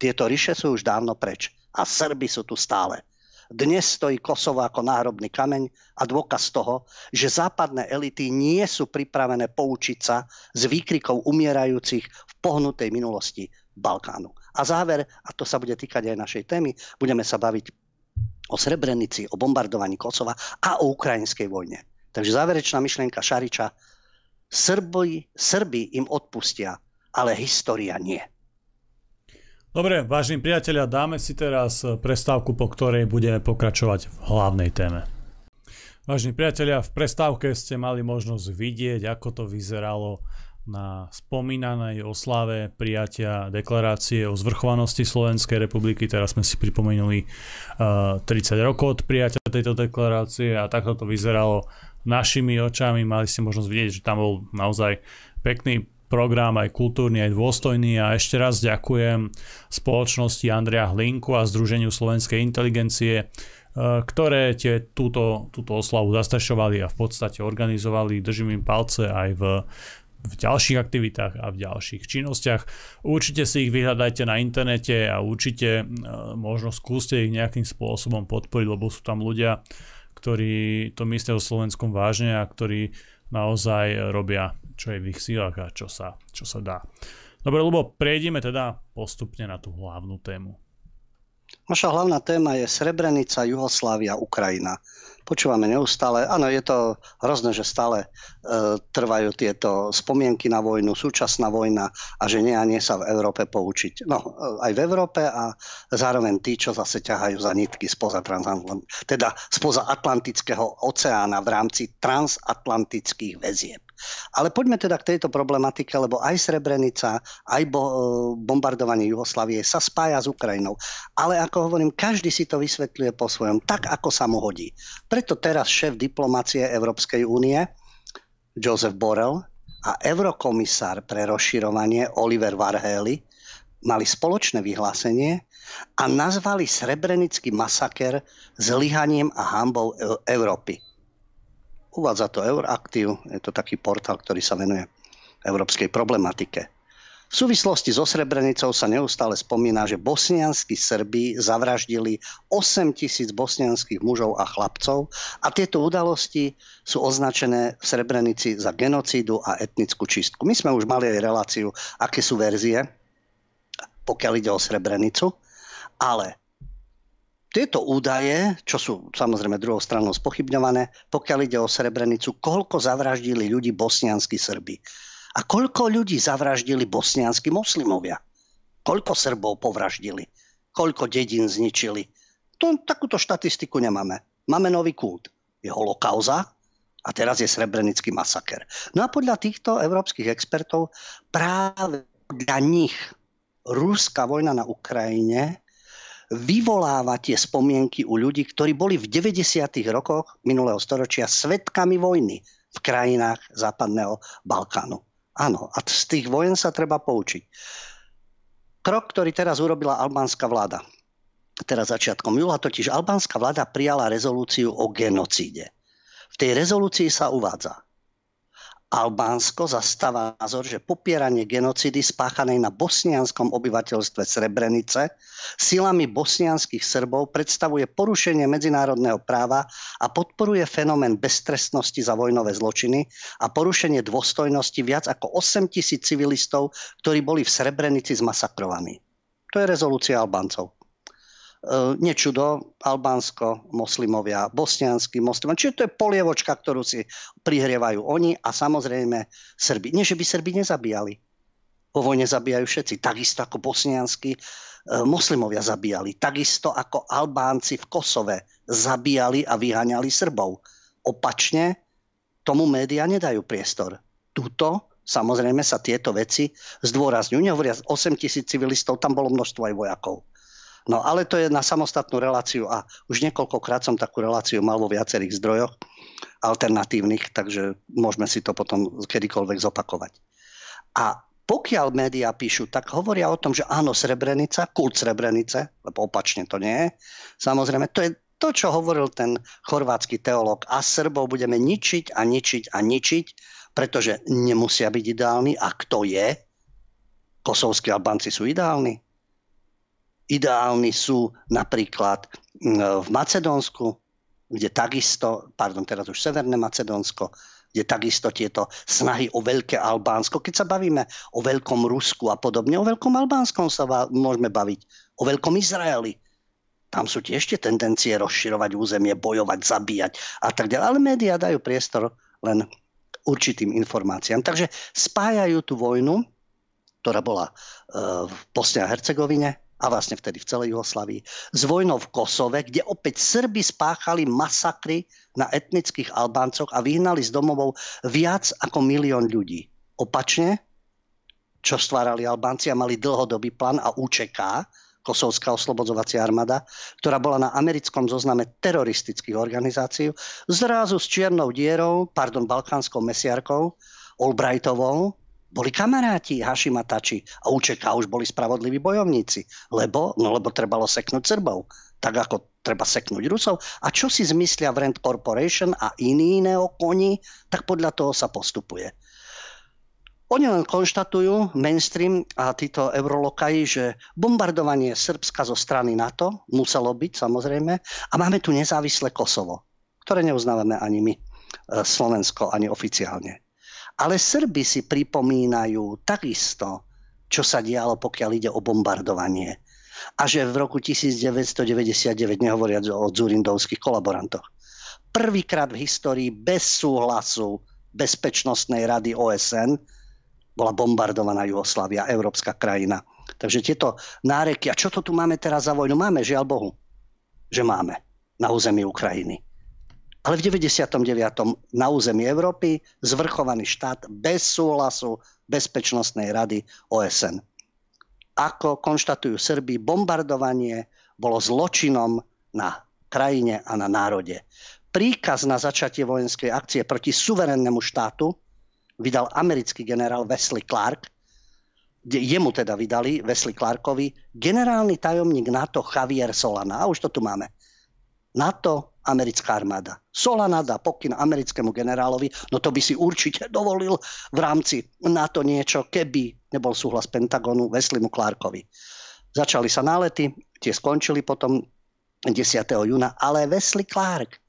Tieto ríše sú už dávno preč a Srby sú tu stále. Dnes stojí Kosovo ako náhrobný kameň a dôkaz toho, že západné elity nie sú pripravené poučiť sa z výkrikov umierajúcich v pohnutej minulosti Balkánu. A záver, a to sa bude týkať aj našej témy, budeme sa baviť o Srebrenici, o bombardovaní Kosova a o ukrajinskej vojne. Takže záverečná myšlienka Šariča. Srbi, Srbi im odpustia, ale história nie. Dobre, vážení priatelia, dáme si teraz prestávku, po ktorej budeme pokračovať v hlavnej téme. Vážení priatelia, v prestávke ste mali možnosť vidieť, ako to vyzeralo na spomínanej oslave prijatia deklarácie o zvrchovanosti Slovenskej republiky. Teraz sme si pripomenuli uh, 30 rokov od prijatia tejto deklarácie a takto to vyzeralo našimi očami. Mali ste možnosť vidieť, že tam bol naozaj pekný program, aj kultúrny, aj dôstojný a ešte raz ďakujem spoločnosti Andrea Hlinku a Združeniu slovenskej inteligencie, ktoré tie, túto, túto oslavu zastrašovali a v podstate organizovali. Držím im palce aj v v ďalších aktivitách a v ďalších činnostiach. Určite si ich vyhľadajte na internete a určite e, možno skúste ich nejakým spôsobom podporiť, lebo sú tam ľudia, ktorí to myslia o Slovenskom vážne a ktorí naozaj robia, čo je v ich sílach a čo sa, čo sa dá. Dobre, lebo prejdeme teda postupne na tú hlavnú tému. Naša hlavná téma je Srebrenica, Juhoslávia, Ukrajina počúvame neustále. Áno, je to hrozné, že stále e, trvajú tieto spomienky na vojnu, súčasná vojna a že nie a nie sa v Európe poučiť. No, e, aj v Európe a zároveň tí, čo zase ťahajú za nitky spoza, teda spoza Atlantického oceána v rámci transatlantických väzieb. Ale poďme teda k tejto problematike, lebo aj Srebrenica, aj bo, bombardovanie Jugoslavie sa spája s Ukrajinou. Ale ako hovorím, každý si to vysvetľuje po svojom, tak ako sa mu hodí. Preto teraz šéf diplomácie Európskej únie, Joseph Borrell, a eurokomisár pre rozširovanie Oliver Varhely mali spoločné vyhlásenie a nazvali srebrenický masaker zlyhaním a hambou Európy. Uvádza to Euraktiv, je to taký portál, ktorý sa venuje európskej problematike. V súvislosti so Srebrenicou sa neustále spomína, že bosnianskí Srbi zavraždili 8 tisíc bosnianských mužov a chlapcov a tieto udalosti sú označené v Srebrenici za genocídu a etnickú čistku. My sme už mali aj reláciu, aké sú verzie, pokiaľ ide o Srebrenicu, ale tieto údaje, čo sú samozrejme druhou stranou spochybňované, pokiaľ ide o Srebrenicu, koľko zavraždili ľudí bosnianskí Srby. A koľko ľudí zavraždili bosnianskí moslimovia. Koľko Srbov povraždili. Koľko dedín zničili. To, takúto štatistiku nemáme. Máme nový kult. Je holokauza a teraz je srebrenický masaker. No a podľa týchto európskych expertov práve dla nich rúska vojna na Ukrajine vyvoláva tie spomienky u ľudí, ktorí boli v 90. rokoch minulého storočia svetkami vojny v krajinách západného Balkánu. Áno, a z tých vojen sa treba poučiť. Krok, ktorý teraz urobila albánska vláda, teraz začiatkom júla, totiž albánska vláda prijala rezolúciu o genocíde. V tej rezolúcii sa uvádza, Albánsko zastáva názor, že popieranie genocidy spáchanej na bosnianskom obyvateľstve Srebrenice silami bosnianských Srbov predstavuje porušenie medzinárodného práva a podporuje fenomén beztrestnosti za vojnové zločiny a porušenie dôstojnosti viac ako 8 tisíc civilistov, ktorí boli v Srebrenici zmasakrovaní. To je rezolúcia Albáncov. E, nečudo, Albánsko, moslimovia, bosnianskí moslimovia. Čiže to je polievočka, ktorú si prihrievajú oni a samozrejme Srbi. Nie, že by Srbi nezabíjali. Po vojne zabíjajú všetci. Takisto ako bosnianskí e, moslimovia zabíjali. Takisto ako Albánci v Kosove zabíjali a vyháňali Srbov. Opačne tomu médiá nedajú priestor. Tuto samozrejme sa tieto veci zdôrazňujú. Nehovoria 8 tisíc civilistov, tam bolo množstvo aj vojakov. No ale to je na samostatnú reláciu a už niekoľkokrát som takú reláciu mal vo viacerých zdrojoch alternatívnych, takže môžeme si to potom kedykoľvek zopakovať. A pokiaľ médiá píšu, tak hovoria o tom, že áno, Srebrenica, kult Srebrenice, lebo opačne to nie je. Samozrejme, to je to, čo hovoril ten chorvátsky teológ. A Srbov budeme ničiť a ničiť a ničiť, pretože nemusia byť ideálni. A kto je? Kosovskí Albánci sú ideálni? Ideálni sú napríklad v Macedónsku, kde takisto, pardon, teraz už Severné Macedónsko, kde takisto tieto snahy o veľké Albánsko, keď sa bavíme o veľkom Rusku a podobne, o veľkom Albánskom sa môžeme baviť, o veľkom Izraeli. Tam sú tiež tie tendencie rozširovať územie, bojovať, zabíjať a tak ďalej. Ale médiá dajú priestor len určitým informáciám. Takže spájajú tú vojnu, ktorá bola e, v Bosne a Hercegovine a vlastne vtedy v celej Jugoslavii, s vojnou v Kosove, kde opäť Srby spáchali masakry na etnických Albáncoch a vyhnali z domovov viac ako milión ľudí. Opačne, čo stvárali Albánci a mali dlhodobý plán a UČK, Kosovská oslobodzovacia armáda, ktorá bola na americkom zozname teroristických organizácií, zrazu s čiernou dierou, pardon, balkánskou mesiarkou, Albrightovou, boli kamaráti Hašima Tači a UČK už boli spravodliví bojovníci. Lebo? No lebo trebalo seknúť Srbov. Tak ako treba seknúť Rusov. A čo si zmyslia v Rand Corporation a iní neokoni, tak podľa toho sa postupuje. Oni len konštatujú, mainstream a títo eurolokaji, že bombardovanie Srbska zo strany NATO muselo byť samozrejme a máme tu nezávislé Kosovo, ktoré neuznávame ani my, e, Slovensko, ani oficiálne. Ale Srby si pripomínajú takisto, čo sa dialo, pokiaľ ide o bombardovanie. A že v roku 1999, nehovoriac o dzurindovských kolaborantoch, prvýkrát v histórii bez súhlasu Bezpečnostnej rady OSN bola bombardovaná Jugoslávia, európska krajina. Takže tieto náreky, a čo to tu máme teraz za vojnu? Máme, žiaľ Bohu, že máme na území Ukrajiny. Ale v 99. na území Európy zvrchovaný štát bez súhlasu Bezpečnostnej rady OSN. Ako konštatujú Srbi, bombardovanie bolo zločinom na krajine a na národe. Príkaz na začatie vojenskej akcie proti suverénnemu štátu vydal americký generál Wesley Clark, jemu teda vydali, Wesley Clarkovi, generálny tajomník NATO Javier Solana. A už to tu máme. NATO, americká armáda. Solana dá pokyn americkému generálovi, no to by si určite dovolil v rámci NATO niečo, keby nebol súhlas Pentagonu Wesleymu Clarkovi. Začali sa nálety, tie skončili potom 10. júna, ale Wesley Clark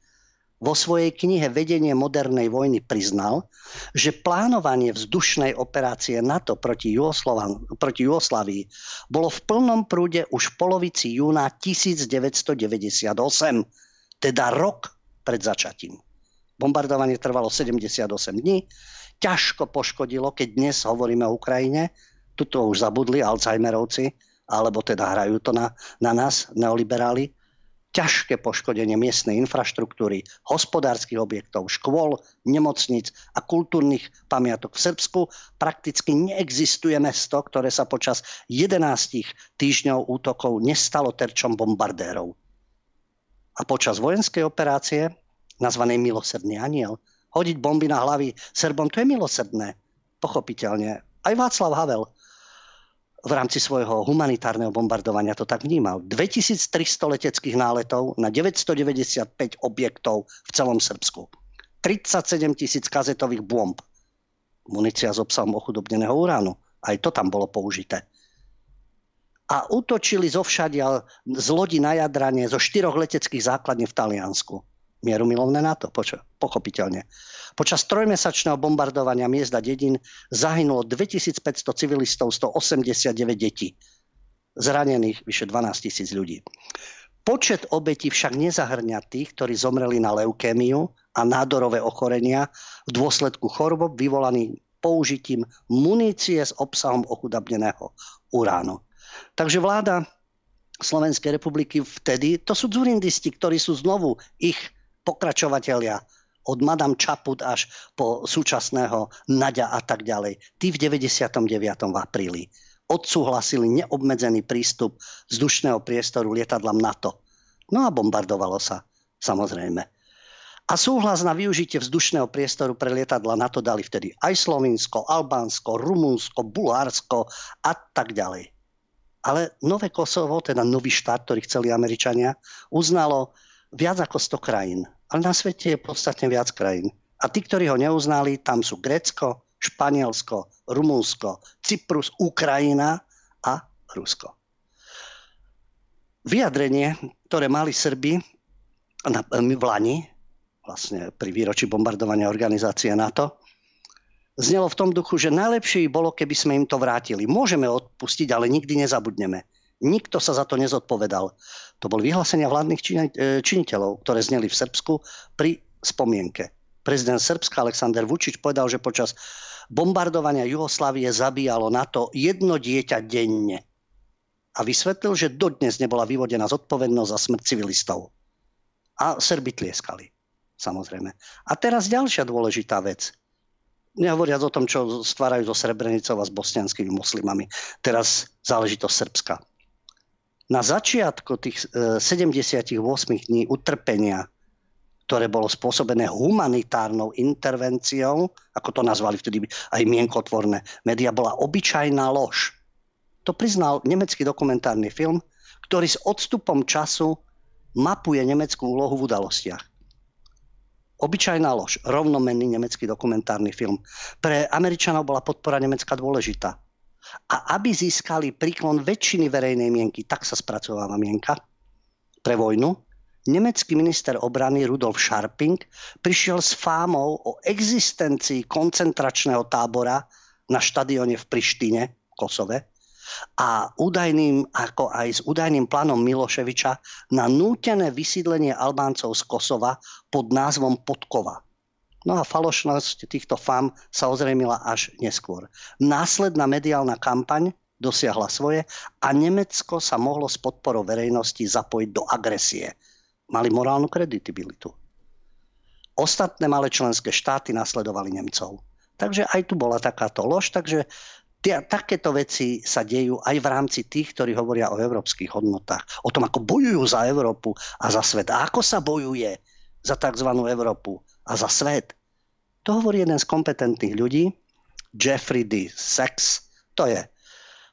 vo svojej knihe Vedenie modernej vojny priznal, že plánovanie vzdušnej operácie NATO proti, proti Jugoslavii bolo v plnom prúde už v polovici júna 1998, teda rok pred začatím. Bombardovanie trvalo 78 dní, ťažko poškodilo, keď dnes hovoríme o Ukrajine, tuto už zabudli Alzheimerovci, alebo teda hrajú to na, na nás, neoliberáli, ťažké poškodenie miestnej infraštruktúry, hospodárskych objektov, škôl, nemocnic a kultúrnych pamiatok v Srbsku. Prakticky neexistuje mesto, ktoré sa počas 11 týždňov útokov nestalo terčom bombardérov. A počas vojenskej operácie, nazvanej Milosrdný aniel, hodiť bomby na hlavy Srbom, to je milosrdné. Pochopiteľne. Aj Václav Havel v rámci svojho humanitárneho bombardovania to tak vnímal. 2300 leteckých náletov na 995 objektov v celom Srbsku. 37 tisíc kazetových bomb. Munícia s obsahom ochudobneného uránu. Aj to tam bolo použité. A útočili zo všadiaľ z lodi na jadranie zo štyroch leteckých základní v Taliansku. Mierumilovné NATO, pochopiteľne. Počas trojmesačného bombardovania miest a dedín zahynulo 2500 civilistov, 189 detí. Zranených vyše 12 tisíc ľudí. Počet obetí však nezahrňa tých, ktorí zomreli na leukémiu a nádorové ochorenia v dôsledku chorob vyvolaných použitím munície s obsahom ochudobneného uránu. Takže vláda Slovenskej republiky vtedy, to sú dzurindisti, ktorí sú znovu ich pokračovatelia od Madame Čaput až po súčasného Naďa a tak ďalej. Tí v 99. v apríli odsúhlasili neobmedzený prístup vzdušného priestoru lietadlám NATO. No a bombardovalo sa, samozrejme. A súhlas na využitie vzdušného priestoru pre lietadla NATO dali vtedy aj Slovinsko, Albánsko, Rumunsko, Bulharsko a tak ďalej. Ale Nové Kosovo, teda nový štát, ktorý chceli Američania, uznalo viac ako 100 krajín ale na svete je podstatne viac krajín. A tí, ktorí ho neuznali, tam sú Grécko, Španielsko, Rumunsko, Cyprus, Ukrajina a Rusko. Vyjadrenie, ktoré mali Srby v Lani, vlastne pri výročí bombardovania organizácie NATO, znelo v tom duchu, že najlepšie by bolo, keby sme im to vrátili. Môžeme odpustiť, ale nikdy nezabudneme. Nikto sa za to nezodpovedal. To boli vyhlásenia vládnych e, činiteľov, ktoré zneli v Srbsku pri spomienke. Prezident Srbska Aleksandr Vučič povedal, že počas bombardovania Jugoslávie zabíjalo na to jedno dieťa denne. A vysvetlil, že dodnes nebola vyvodená zodpovednosť za smrť civilistov. A Srby tlieskali, samozrejme. A teraz ďalšia dôležitá vec. Nehovoriac o tom, čo stvárajú so Srebrenicou a s bosnianskými muslimami. Teraz záležitosť Srbska na začiatku tých 78 e, dní utrpenia, ktoré bolo spôsobené humanitárnou intervenciou, ako to nazvali vtedy aj mienkotvorné médiá, bola obyčajná lož. To priznal nemecký dokumentárny film, ktorý s odstupom času mapuje nemeckú úlohu v udalostiach. Obyčajná lož, rovnomenný nemecký dokumentárny film. Pre Američanov bola podpora Nemecka dôležitá. A aby získali príklon väčšiny verejnej mienky, tak sa spracováva mienka. Pre vojnu, nemecký minister obrany Rudolf Scharping prišiel s fámou o existencii koncentračného tábora na štadióne v Prištine, v Kosove, a údajným, ako aj s údajným plánom Miloševiča na nútené vysídlenie Albáncov z Kosova pod názvom Podkova. No a falošnosť týchto fám sa ozrejmila až neskôr. Následná mediálna kampaň dosiahla svoje a Nemecko sa mohlo s podporou verejnosti zapojiť do agresie. Mali morálnu kreditibilitu. Ostatné malé členské štáty nasledovali Nemcov. Takže aj tu bola takáto lož, takže tie, takéto veci sa dejú aj v rámci tých, ktorí hovoria o európskych hodnotách. O tom, ako bojujú za Európu a za svet. A ako sa bojuje za tzv. Európu a za svet. To hovorí jeden z kompetentných ľudí, Jeffrey D. Sachs, to je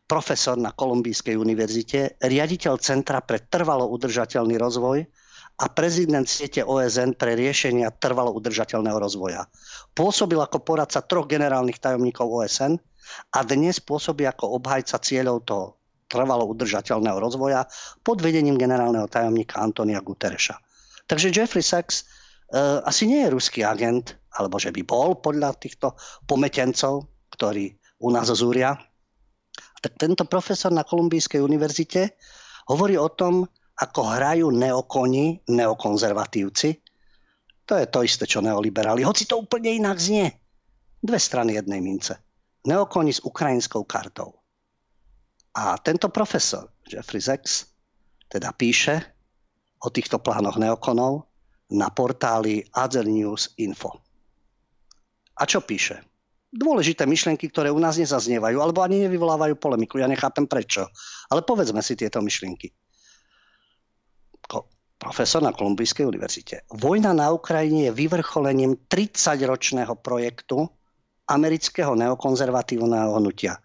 profesor na Kolumbijskej univerzite, riaditeľ Centra pre trvalo udržateľný rozvoj a prezident siete OSN pre riešenia trvalo udržateľného rozvoja. Pôsobil ako poradca troch generálnych tajomníkov OSN a dnes pôsobí ako obhajca cieľov toho trvalo udržateľného rozvoja pod vedením generálneho tajomníka Antonia Gutereša. Takže Jeffrey Sachs uh, asi nie je ruský agent, alebo že by bol podľa týchto pometencov, ktorí u nás zúria. Tak tento profesor na Kolumbijskej univerzite hovorí o tom, ako hrajú neokoni, neokonzervatívci. To je to isté, čo neoliberáli. Hoci to úplne inak znie. Dve strany jednej mince. Neokoni s ukrajinskou kartou. A tento profesor, Jeffrey Zex, teda píše o týchto plánoch neokonov na portáli Other News Info. A čo píše? Dôležité myšlienky, ktoré u nás nezaznievajú, alebo ani nevyvolávajú polemiku. Ja nechápem prečo. Ale povedzme si tieto myšlienky. Profesor na Kolumbijskej univerzite. Vojna na Ukrajine je vyvrcholením 30-ročného projektu amerického neokonzervatívneho hnutia.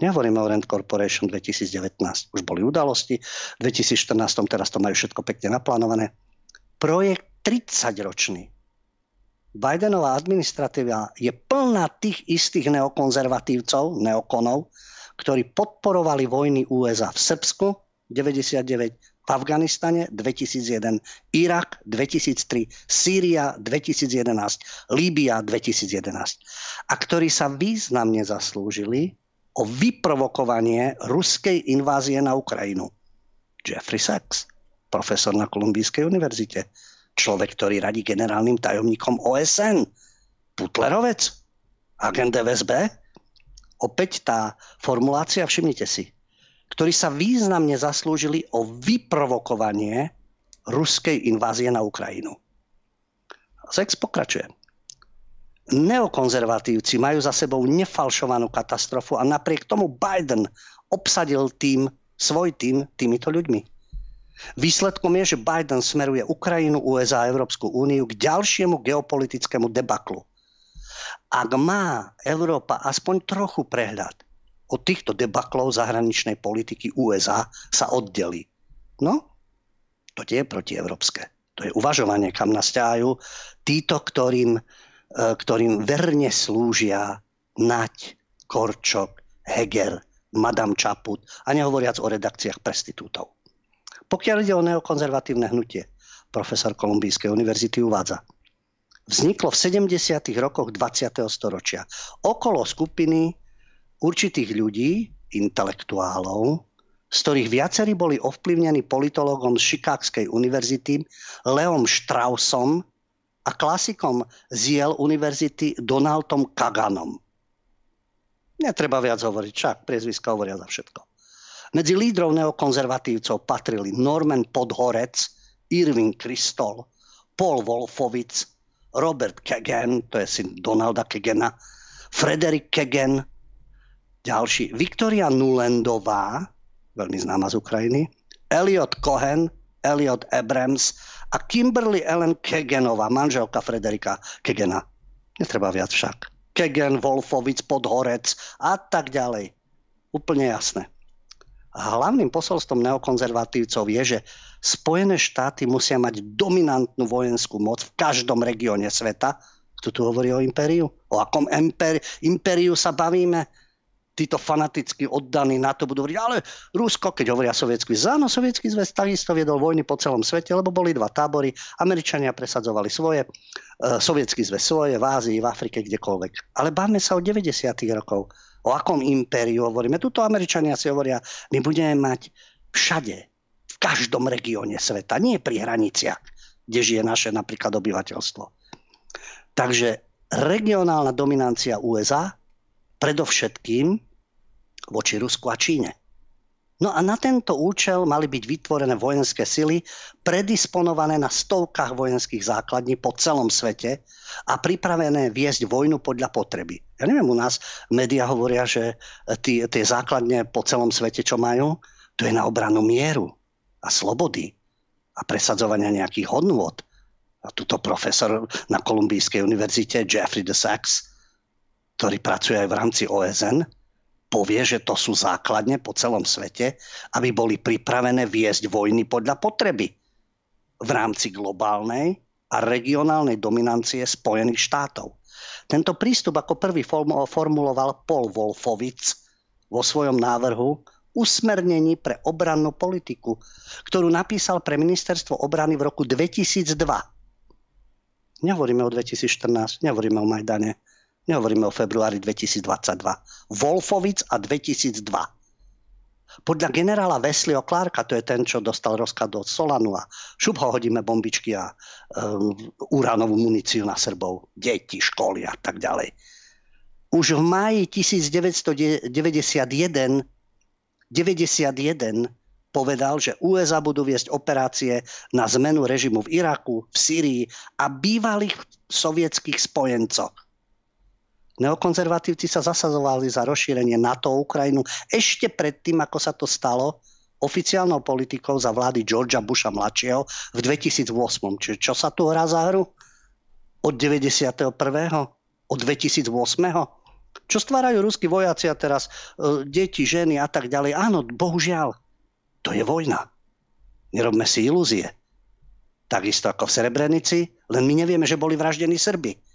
Nehovoríme o Rand Corporation 2019. Už boli udalosti. V 2014 teraz to majú všetko pekne naplánované. Projekt 30-ročný Bidenová administratíva je plná tých istých neokonzervatívcov, neokonov, ktorí podporovali vojny USA v Srbsku 99, v Afganistane 2001, Irak 2003, Sýria 2011, Líbia 2011 a ktorí sa významne zaslúžili o vyprovokovanie ruskej invázie na Ukrajinu. Jeffrey Sachs, profesor na Kolumbijskej univerzite, človek, ktorý radí generálnym tajomníkom OSN. Putlerovec? Agent FSB? Opäť tá formulácia, všimnite si, ktorí sa významne zaslúžili o vyprovokovanie ruskej invázie na Ukrajinu. Zex pokračuje. Neokonzervatívci majú za sebou nefalšovanú katastrofu a napriek tomu Biden obsadil tým, svoj tým týmito ľuďmi. Výsledkom je, že Biden smeruje Ukrajinu, USA a Európsku úniu k ďalšiemu geopolitickému debaklu. Ak má Európa aspoň trochu prehľad od týchto debaklov zahraničnej politiky USA, sa oddeli. No, to tie je protievropské. To je uvažovanie, kam nás ťahajú títo, ktorým, e, ktorým verne slúžia Nať, Korčok, Heger, Madame Čaput a nehovoriac o redakciách prestitútov. Pokiaľ ide o neokonzervatívne hnutie, profesor Kolumbijskej univerzity uvádza, vzniklo v 70. rokoch 20. storočia okolo skupiny určitých ľudí, intelektuálov, z ktorých viacerí boli ovplyvnení politologom z Chicagskej univerzity Leom Straussom a klasikom z Yale univerzity Donaldom Kaganom. Netreba viac hovoriť, však priezviska hovoria za všetko. Medzi lídrov neokonzervatívcov patrili Norman Podhorec, Irving Kristol, Paul Wolfowitz, Robert Kagan, to je syn Donalda Kagena, Frederick Kagan, ďalší, Viktoria Nulendová, veľmi známa z Ukrajiny, Elliot Cohen, Elliot Abrams a Kimberly Ellen Kegenová, manželka Frederika Kegena. Netreba viac však. Kegen, Wolfovic, Podhorec a tak ďalej. Úplne jasné. Hlavným posolstvom neokonzervatívcov je, že Spojené štáty musia mať dominantnú vojenskú moc v každom regióne sveta. Kto tu hovorí o impériu? O akom impériu sa bavíme? Títo fanaticky oddaní na to budú hovoriť, ale Rusko, keď hovoria sovietský zväz, áno, sovietský zväz takisto viedol vojny po celom svete, lebo boli dva tábory, Američania presadzovali svoje, e, sovietský zväz svoje, v Ázii, v Afrike, kdekoľvek. Ale bavme sa o 90. rokov. O akom impériu hovoríme? Tuto Američania si hovoria, my budeme mať všade, v každom regióne sveta, nie pri hraniciach, kde žije naše napríklad obyvateľstvo. Takže regionálna dominancia USA predovšetkým voči Rusku a Číne. No a na tento účel mali byť vytvorené vojenské sily, predisponované na stovkách vojenských základní po celom svete a pripravené viesť vojnu podľa potreby. Ja neviem, u nás médiá hovoria, že tie, tie základne po celom svete, čo majú, to je na obranu mieru a slobody a presadzovania nejakých hodnôt. A tuto profesor na Kolumbijskej univerzite Jeffrey de Sachs ktorý pracuje aj v rámci OSN, povie, že to sú základne po celom svete, aby boli pripravené viesť vojny podľa potreby v rámci globálnej a regionálnej dominancie Spojených štátov. Tento prístup ako prvý formuloval Paul Wolfowitz vo svojom návrhu usmernení pre obrannú politiku, ktorú napísal pre ministerstvo obrany v roku 2002. Nehovoríme o 2014, nehovoríme o Majdane, Nehovoríme o februári 2022. Wolfovic a 2002. Podľa generála Wesleyho Clarka, to je ten, čo dostal rozkaz od Solanu a šup ho hodíme bombičky a um, uránovú muníciu na Srbov, deti, školy a tak ďalej. Už v máji 1991 91 povedal, že USA budú viesť operácie na zmenu režimu v Iraku, v Syrii a bývalých sovietských spojencoch. Neokonzervatívci sa zasazovali za rozšírenie NATO Ukrajinu ešte predtým, ako sa to stalo oficiálnou politikou za vlády Georgia Busha mladšieho v 2008. Čiže čo sa tu hrá za hru? Od 91. Od 2008. Čo stvárajú ruskí vojaci a teraz e, deti, ženy a tak ďalej? Áno, bohužiaľ, to je vojna. Nerobme si ilúzie. Takisto ako v Srebrenici, len my nevieme, že boli vraždení Srby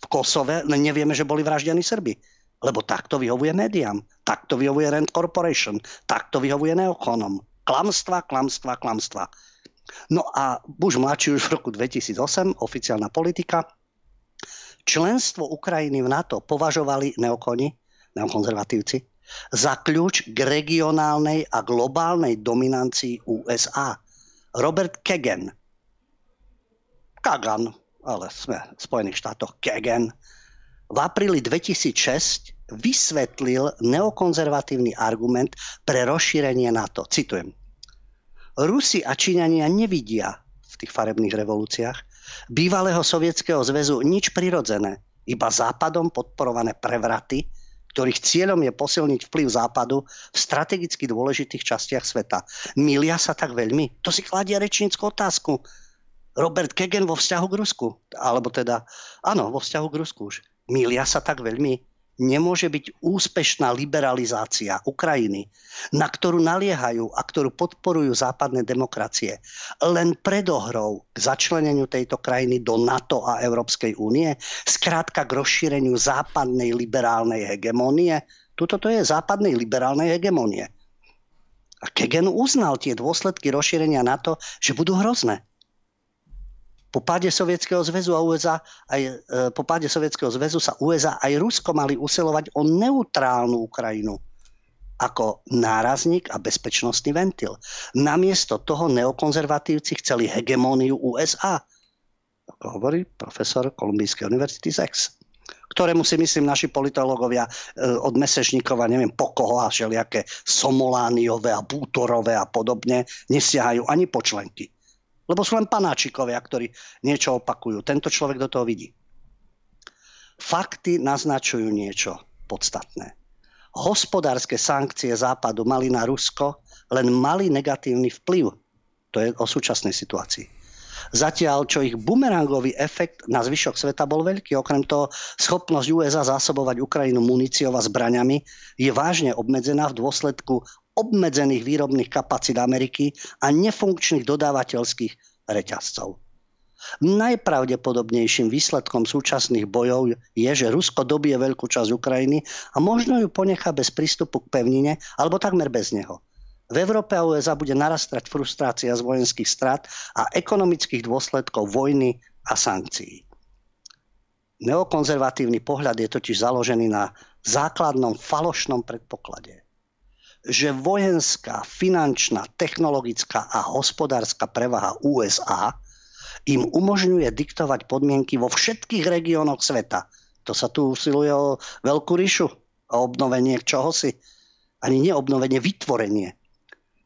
v Kosove, len nevieme, že boli vraždení Srby. Lebo takto vyhovuje médiám, takto vyhovuje Rent Corporation, takto vyhovuje neokonom. Klamstva, klamstva, klamstva. No a Bush mladší už v roku 2008, oficiálna politika, členstvo Ukrajiny v NATO považovali neokoni, neokonzervatívci, za kľúč k regionálnej a globálnej dominancii USA. Robert Kagan, Kagan, ale sme v Spojených štátoch, Kagan, v apríli 2006 vysvetlil neokonzervatívny argument pre rozšírenie NATO. Citujem. Rusi a Číňania nevidia v tých farebných revolúciách bývalého sovietského zväzu nič prirodzené, iba západom podporované prevraty, ktorých cieľom je posilniť vplyv západu v strategicky dôležitých častiach sveta. Milia sa tak veľmi? To si kladia rečníckú otázku. Robert Kegen vo vzťahu k Rusku. Alebo teda, áno, vo vzťahu k Rusku už. Milia sa tak veľmi. Nemôže byť úspešná liberalizácia Ukrajiny, na ktorú naliehajú a ktorú podporujú západné demokracie, len predohrou k začleneniu tejto krajiny do NATO a Európskej únie, skrátka k rozšíreniu západnej liberálnej hegemónie. Tuto to je západnej liberálnej hegemónie. A Kegen uznal tie dôsledky rozšírenia NATO, že budú hrozné po páde Sovietskeho zväzu a USA aj, e, po páde Sovietskeho zväzu sa USA aj Rusko mali usilovať o neutrálnu Ukrajinu. ako nárazník a bezpečnostný ventil. Namiesto toho neokonzervatívci chceli hegemóniu USA, ako hovorí profesor Kolumbijskej univerzity Zex ktorému si myslím naši politológovia e, od Mesežníkova, neviem po koho a všelijaké Somolániové a Bútorové a podobne nesiahajú ani počlenky. Lebo sú len panáčikovia, ktorí niečo opakujú. Tento človek do toho vidí. Fakty naznačujú niečo podstatné. Hospodárske sankcie Západu mali na Rusko len malý negatívny vplyv. To je o súčasnej situácii. Zatiaľ, čo ich bumerangový efekt na zvyšok sveta bol veľký. Okrem toho, schopnosť USA zásobovať Ukrajinu muníciou a zbraňami je vážne obmedzená v dôsledku obmedzených výrobných kapacít Ameriky a nefunkčných dodávateľských reťazcov. Najpravdepodobnejším výsledkom súčasných bojov je, že Rusko dobije veľkú časť Ukrajiny a možno ju ponechá bez prístupu k pevnine alebo takmer bez neho. V Európe a USA bude narastať frustrácia z vojenských strat a ekonomických dôsledkov vojny a sankcií. Neokonzervatívny pohľad je totiž založený na základnom falošnom predpoklade, že vojenská, finančná, technologická a hospodárska prevaha USA im umožňuje diktovať podmienky vo všetkých regiónoch sveta. To sa tu usiluje o veľkú ríšu, o obnovenie čohosi. Ani neobnovenie, vytvorenie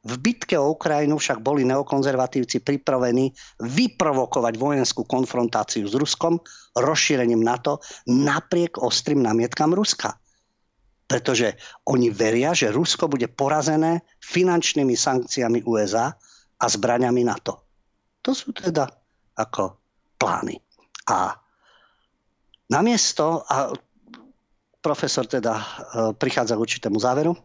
v bitke o Ukrajinu však boli neokonzervatívci pripravení vyprovokovať vojenskú konfrontáciu s Ruskom rozšírením NATO napriek ostrým namietkam Ruska. Pretože oni veria, že Rusko bude porazené finančnými sankciami USA a zbraňami NATO. To sú teda ako plány. A namiesto, a profesor teda e, prichádza k určitému záveru,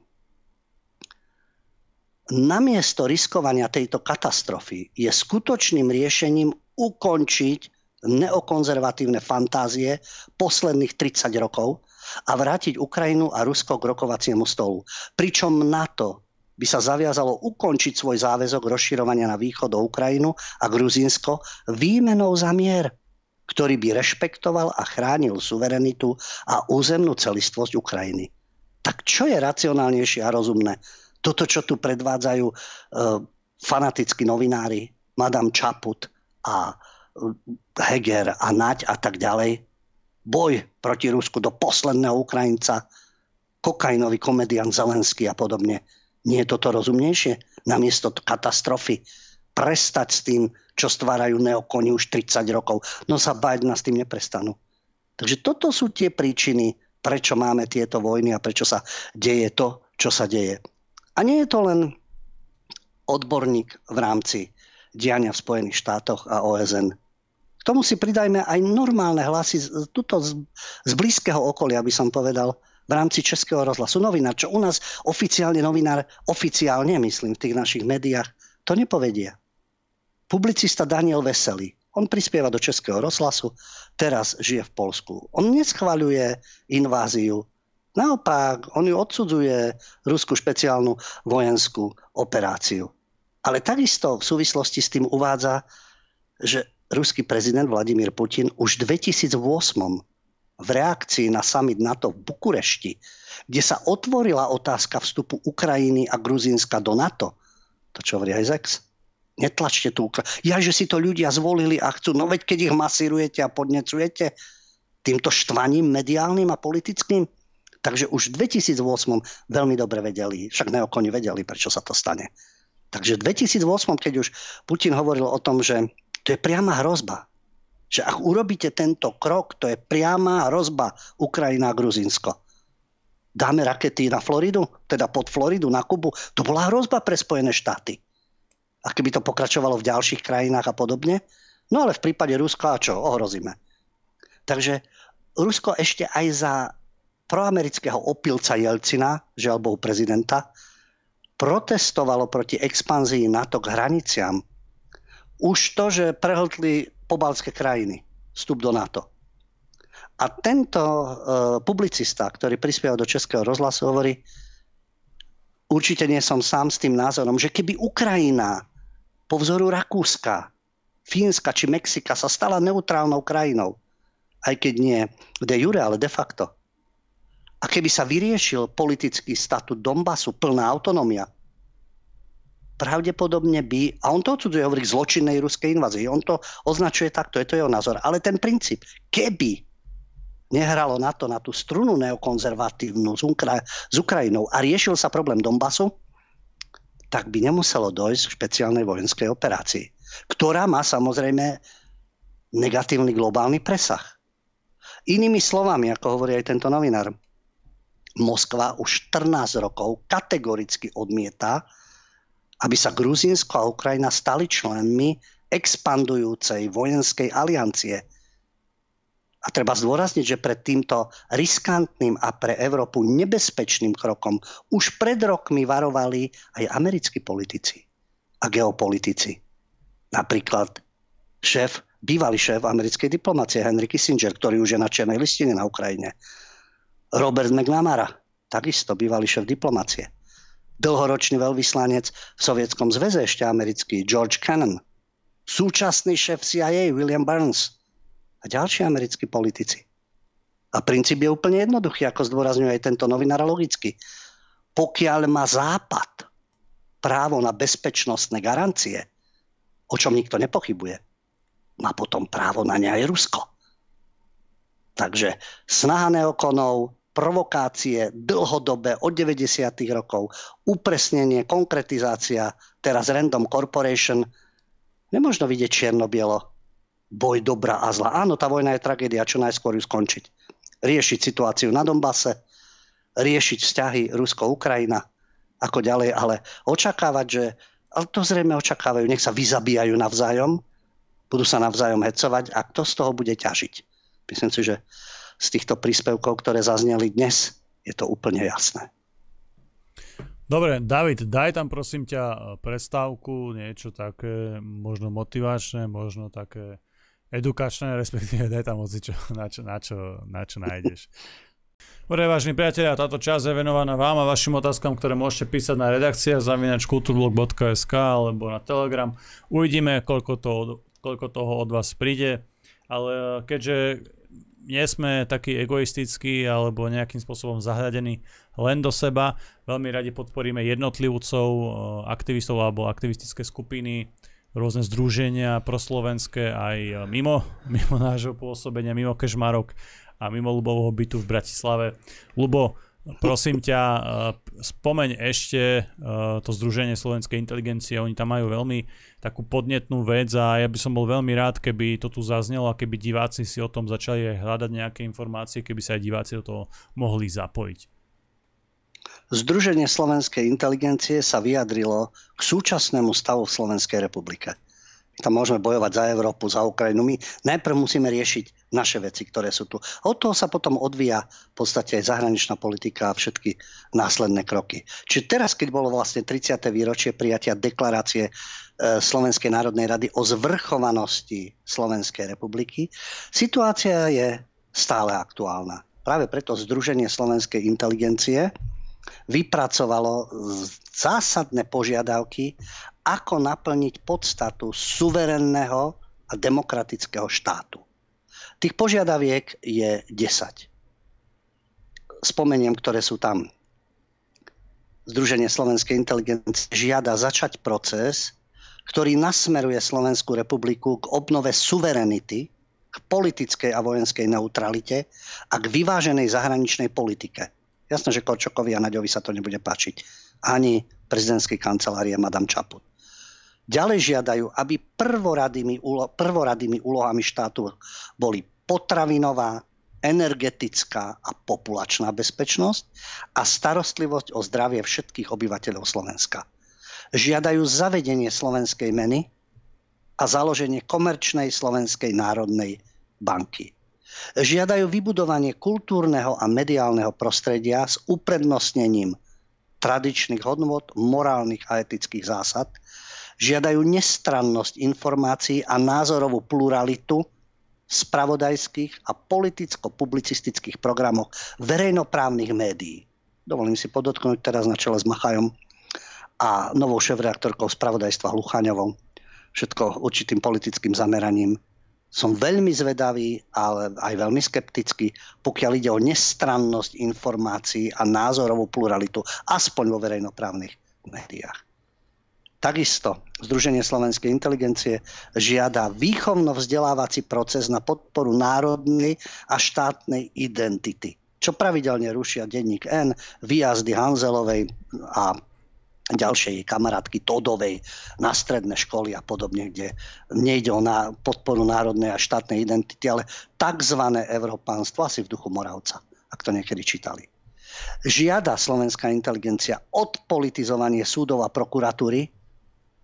namiesto riskovania tejto katastrofy je skutočným riešením ukončiť neokonzervatívne fantázie posledných 30 rokov a vrátiť Ukrajinu a Rusko k rokovaciemu stolu. Pričom NATO by sa zaviazalo ukončiť svoj záväzok rozširovania na východ do Ukrajinu a Gruzínsko výmenou za mier, ktorý by rešpektoval a chránil suverenitu a územnú celistvosť Ukrajiny. Tak čo je racionálnejšie a rozumné? toto, čo tu predvádzajú uh, fanatickí novinári, Madame Čaput a uh, Heger a Naď a tak ďalej, boj proti Rusku do posledného Ukrajinca, kokainový komedian Zelenský a podobne. Nie je toto rozumnejšie? Namiesto katastrofy prestať s tým, čo stvárajú neokoni už 30 rokov. No sa báť nás tým neprestanú. Takže toto sú tie príčiny, prečo máme tieto vojny a prečo sa deje to, čo sa deje. A nie je to len odborník v rámci diania v Spojených štátoch a OSN. K tomu si pridajme aj normálne hlasy tuto z, z blízkeho okolia, by som povedal, v rámci Českého rozhlasu. Novinár, čo u nás oficiálne novinár, oficiálne myslím v tých našich médiách, to nepovedia. Publicista Daniel Veselý, on prispieva do Českého rozhlasu, teraz žije v Polsku. On neschvaľuje inváziu Naopak, on ju odsudzuje ruskú špeciálnu vojenskú operáciu. Ale takisto v súvislosti s tým uvádza, že ruský prezident Vladimír Putin už v 2008 v reakcii na summit NATO v Bukurešti, kde sa otvorila otázka vstupu Ukrajiny a Gruzínska do NATO, to čo hovorí aj Zex, netlačte tu Ukra- Ja, že si to ľudia zvolili a chcú, no veď keď ich masírujete a podnecujete týmto štvaním mediálnym a politickým, Takže už v 2008 veľmi dobre vedeli, však neokoni vedeli, prečo sa to stane. Takže v 2008, keď už Putin hovoril o tom, že to je priama hrozba, že ak urobíte tento krok, to je priama hrozba Ukrajina a Gruzinsko. Dáme rakety na Floridu, teda pod Floridu, na Kubu. To bola hrozba pre Spojené štáty. A keby to pokračovalo v ďalších krajinách a podobne. No ale v prípade Ruska a čo? Ohrozíme. Takže Rusko ešte aj za proamerického opilca Jelcina, žiaľ prezidenta, protestovalo proti expanzii NATO k hraniciam. Už to, že prehltli pobalské krajiny vstup do NATO. A tento e, publicista, ktorý prispieval do Českého rozhlasu, hovorí, určite nie som sám s tým názorom, že keby Ukrajina po vzoru Rakúska, Fínska či Mexika sa stala neutrálnou krajinou, aj keď nie de jure, ale de facto, A keby sa vyriešil politický statut Donbasu, plná autonómia, pravdepodobne by, a on to odsudzuje, hovorí zločinnej ruskej invázii, on to označuje takto, je to jeho názor. Ale ten princíp, keby nehralo na to, na tú strunu neokonzervatívnu s, Ukra- s Ukrajinou a riešil sa problém Donbasu, tak by nemuselo dojsť k špeciálnej vojenskej operácii, ktorá má samozrejme negatívny globálny presah. Inými slovami, ako hovorí aj tento novinár, Moskva už 14 rokov kategoricky odmieta, aby sa Gruzínsko a Ukrajina stali členmi expandujúcej vojenskej aliancie. A treba zdôrazniť, že pred týmto riskantným a pre Európu nebezpečným krokom už pred rokmi varovali aj americkí politici a geopolitici. Napríklad šéf, bývalý šéf americkej diplomácie Henry Kissinger, ktorý už je na černej listine na Ukrajine. Robert McNamara, takisto bývalý šéf diplomácie dlhoročný veľvyslanec v Sovietskom zväze ešte americký George Cannon, súčasný šéf CIA William Burns a ďalší americkí politici. A princíp je úplne jednoduchý, ako zdôrazňuje aj tento novinár logicky. Pokiaľ má Západ právo na bezpečnostné garancie, o čom nikto nepochybuje, má potom právo na ne aj Rusko. Takže snaha neokonov, provokácie dlhodobé od 90. rokov, upresnenie, konkretizácia, teraz Random Corporation, nemôžno vidieť čierno-bielo. Boj dobra a zla. Áno, tá vojna je tragédia, čo najskôr ju skončiť. Riešiť situáciu na Dombase, riešiť vzťahy Rusko-Ukrajina, ako ďalej, ale očakávať, že, ale to zrejme očakávajú, nech sa vyzabíjajú navzájom, budú sa navzájom hecovať a kto z toho bude ťažiť. Myslím si, že z týchto príspevkov, ktoré zazneli dnes, je to úplne jasné. Dobre, David, daj tam prosím ťa prestávku, niečo také možno motivačné, možno také edukačné, respektíve daj tam čo, na čo, na čo, na čo nájdeš. Dobre, vážni priatelia, táto časť je venovaná vám a vašim otázkam, ktoré môžete písať na redakcia zavinačkulturblog.sk alebo na Telegram. Uvidíme, koľko, to, koľko toho od vás príde, ale keďže nie sme takí egoistickí alebo nejakým spôsobom zahľadení len do seba. Veľmi radi podporíme jednotlivcov, eh, aktivistov alebo aktivistické skupiny, rôzne združenia proslovenské aj eh, mimo, mimo nášho pôsobenia, mimo Kežmarok a mimo Lubovho bytu v Bratislave. Lubo, prosím ťa, eh, spomeň ešte to Združenie slovenskej inteligencie, oni tam majú veľmi takú podnetnú vec a ja by som bol veľmi rád, keby to tu zaznelo a keby diváci si o tom začali aj hľadať nejaké informácie, keby sa aj diváci do toho mohli zapojiť. Združenie slovenskej inteligencie sa vyjadrilo k súčasnému stavu v Slovenskej republike tam môžeme bojovať za Európu, za Ukrajinu. My najprv musíme riešiť naše veci, ktoré sú tu. Od toho sa potom odvíja v podstate aj zahraničná politika a všetky následné kroky. Čiže teraz, keď bolo vlastne 30. výročie prijatia deklarácie e, Slovenskej národnej rady o zvrchovanosti Slovenskej republiky, situácia je stále aktuálna. Práve preto Združenie slovenskej inteligencie vypracovalo zásadné požiadavky ako naplniť podstatu suverenného a demokratického štátu. Tých požiadaviek je 10. Spomeniem, ktoré sú tam. Združenie slovenskej inteligencie žiada začať proces, ktorý nasmeruje Slovenskú republiku k obnove suverenity, k politickej a vojenskej neutralite a k vyváženej zahraničnej politike. Jasné, že Korčokovi a Naďovi sa to nebude páčiť. Ani prezidentskej kancelárie Madame Čaput. Ďalej žiadajú, aby prvoradými, úlo- prvoradými úlohami štátu boli potravinová, energetická a populačná bezpečnosť a starostlivosť o zdravie všetkých obyvateľov Slovenska. Žiadajú zavedenie slovenskej meny a založenie komerčnej slovenskej národnej banky. Žiadajú vybudovanie kultúrneho a mediálneho prostredia s uprednostnením tradičných hodnot, morálnych a etických zásad žiadajú nestrannosť informácií a názorovú pluralitu spravodajských a politicko-publicistických programoch verejnoprávnych médií. Dovolím si podotknúť teraz na čele s Machajom a novou šéf-reaktorkou spravodajstva Hluchaňovou. Všetko určitým politickým zameraním. som veľmi zvedavý, ale aj veľmi skeptický, pokiaľ ide o nestrannosť informácií a názorovú pluralitu, aspoň vo verejnoprávnych médiách. Takisto Združenie slovenskej inteligencie žiada výchovno-vzdelávací proces na podporu národnej a štátnej identity, čo pravidelne rušia denník N, výjazdy Hanzelovej a ďalšej kamarátky Todovej na stredné školy a podobne, kde nejde o podporu národnej a štátnej identity, ale tzv. európánstvo asi v duchu Moravca, ak to niekedy čítali. Žiada slovenská inteligencia odpolitizovanie súdov a prokuratúry,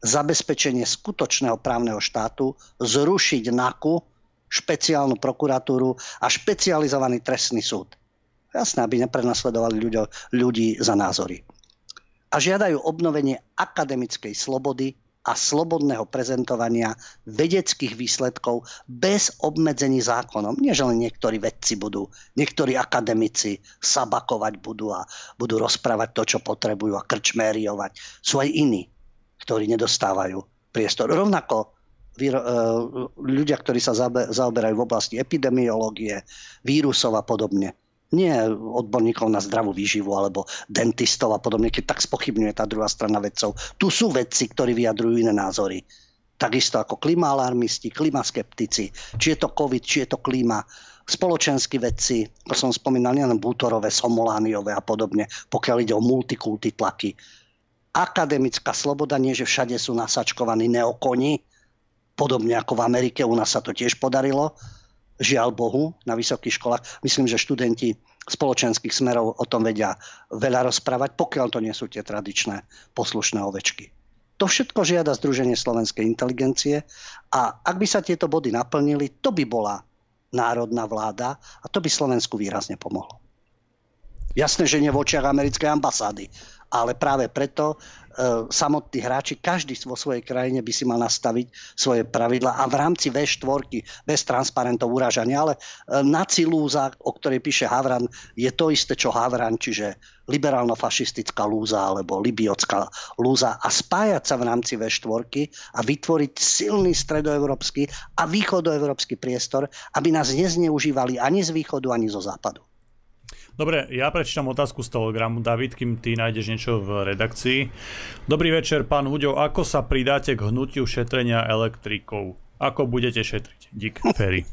zabezpečenie skutočného právneho štátu, zrušiť NAKU, špeciálnu prokuratúru a špecializovaný trestný súd. Jasné, aby neprenasledovali ľudí, ľudí za názory. A žiadajú obnovenie akademickej slobody a slobodného prezentovania vedeckých výsledkov bez obmedzení zákonom. Nie, že len niektorí vedci budú, niektorí akademici sabakovať budú a budú rozprávať to, čo potrebujú a krčmériovať. Sú aj iní ktorí nedostávajú priestor. Rovnako e, ľudia, ktorí sa zaoberajú v oblasti epidemiológie, vírusov a podobne. Nie odborníkov na zdravú výživu alebo dentistov a podobne, keď tak spochybňuje tá druhá strana vedcov. Tu sú vedci, ktorí vyjadrujú iné názory. Takisto ako klimaalarmisti, klimaskeptici, či je to COVID, či je to klíma, spoločenskí vedci, ako som spomínal, nielen Bútorové, Somolániové a podobne, pokiaľ ide o multikulty tlaky akademická sloboda, nie že všade sú nasačkovaní neokoni, podobne ako v Amerike, u nás sa to tiež podarilo, žiaľ Bohu, na vysokých školách. Myslím, že študenti spoločenských smerov o tom vedia veľa rozprávať, pokiaľ to nie sú tie tradičné poslušné ovečky. To všetko žiada Združenie slovenskej inteligencie a ak by sa tieto body naplnili, to by bola národná vláda a to by Slovensku výrazne pomohlo. Jasné, že nie v očiach americkej ambasády, ale práve preto e, samotní hráči, každý vo svojej krajine by si mal nastaviť svoje pravidla a v rámci V4 bez transparentov uražania, ale e, naci lúza, o ktorej píše Havran, je to isté, čo Havran, čiže liberálno-fašistická lúza alebo libiotská lúza a spájať sa v rámci V4 a vytvoriť silný stredoeurópsky a východoeurópsky priestor, aby nás nezneužívali ani z východu, ani zo západu. Dobre, ja prečítam otázku z telegramu. David, kým ty nájdeš niečo v redakcii. Dobrý večer, pán Huďo. Ako sa pridáte k hnutiu šetrenia elektrikov? Ako budete šetriť? Dík, Ferry.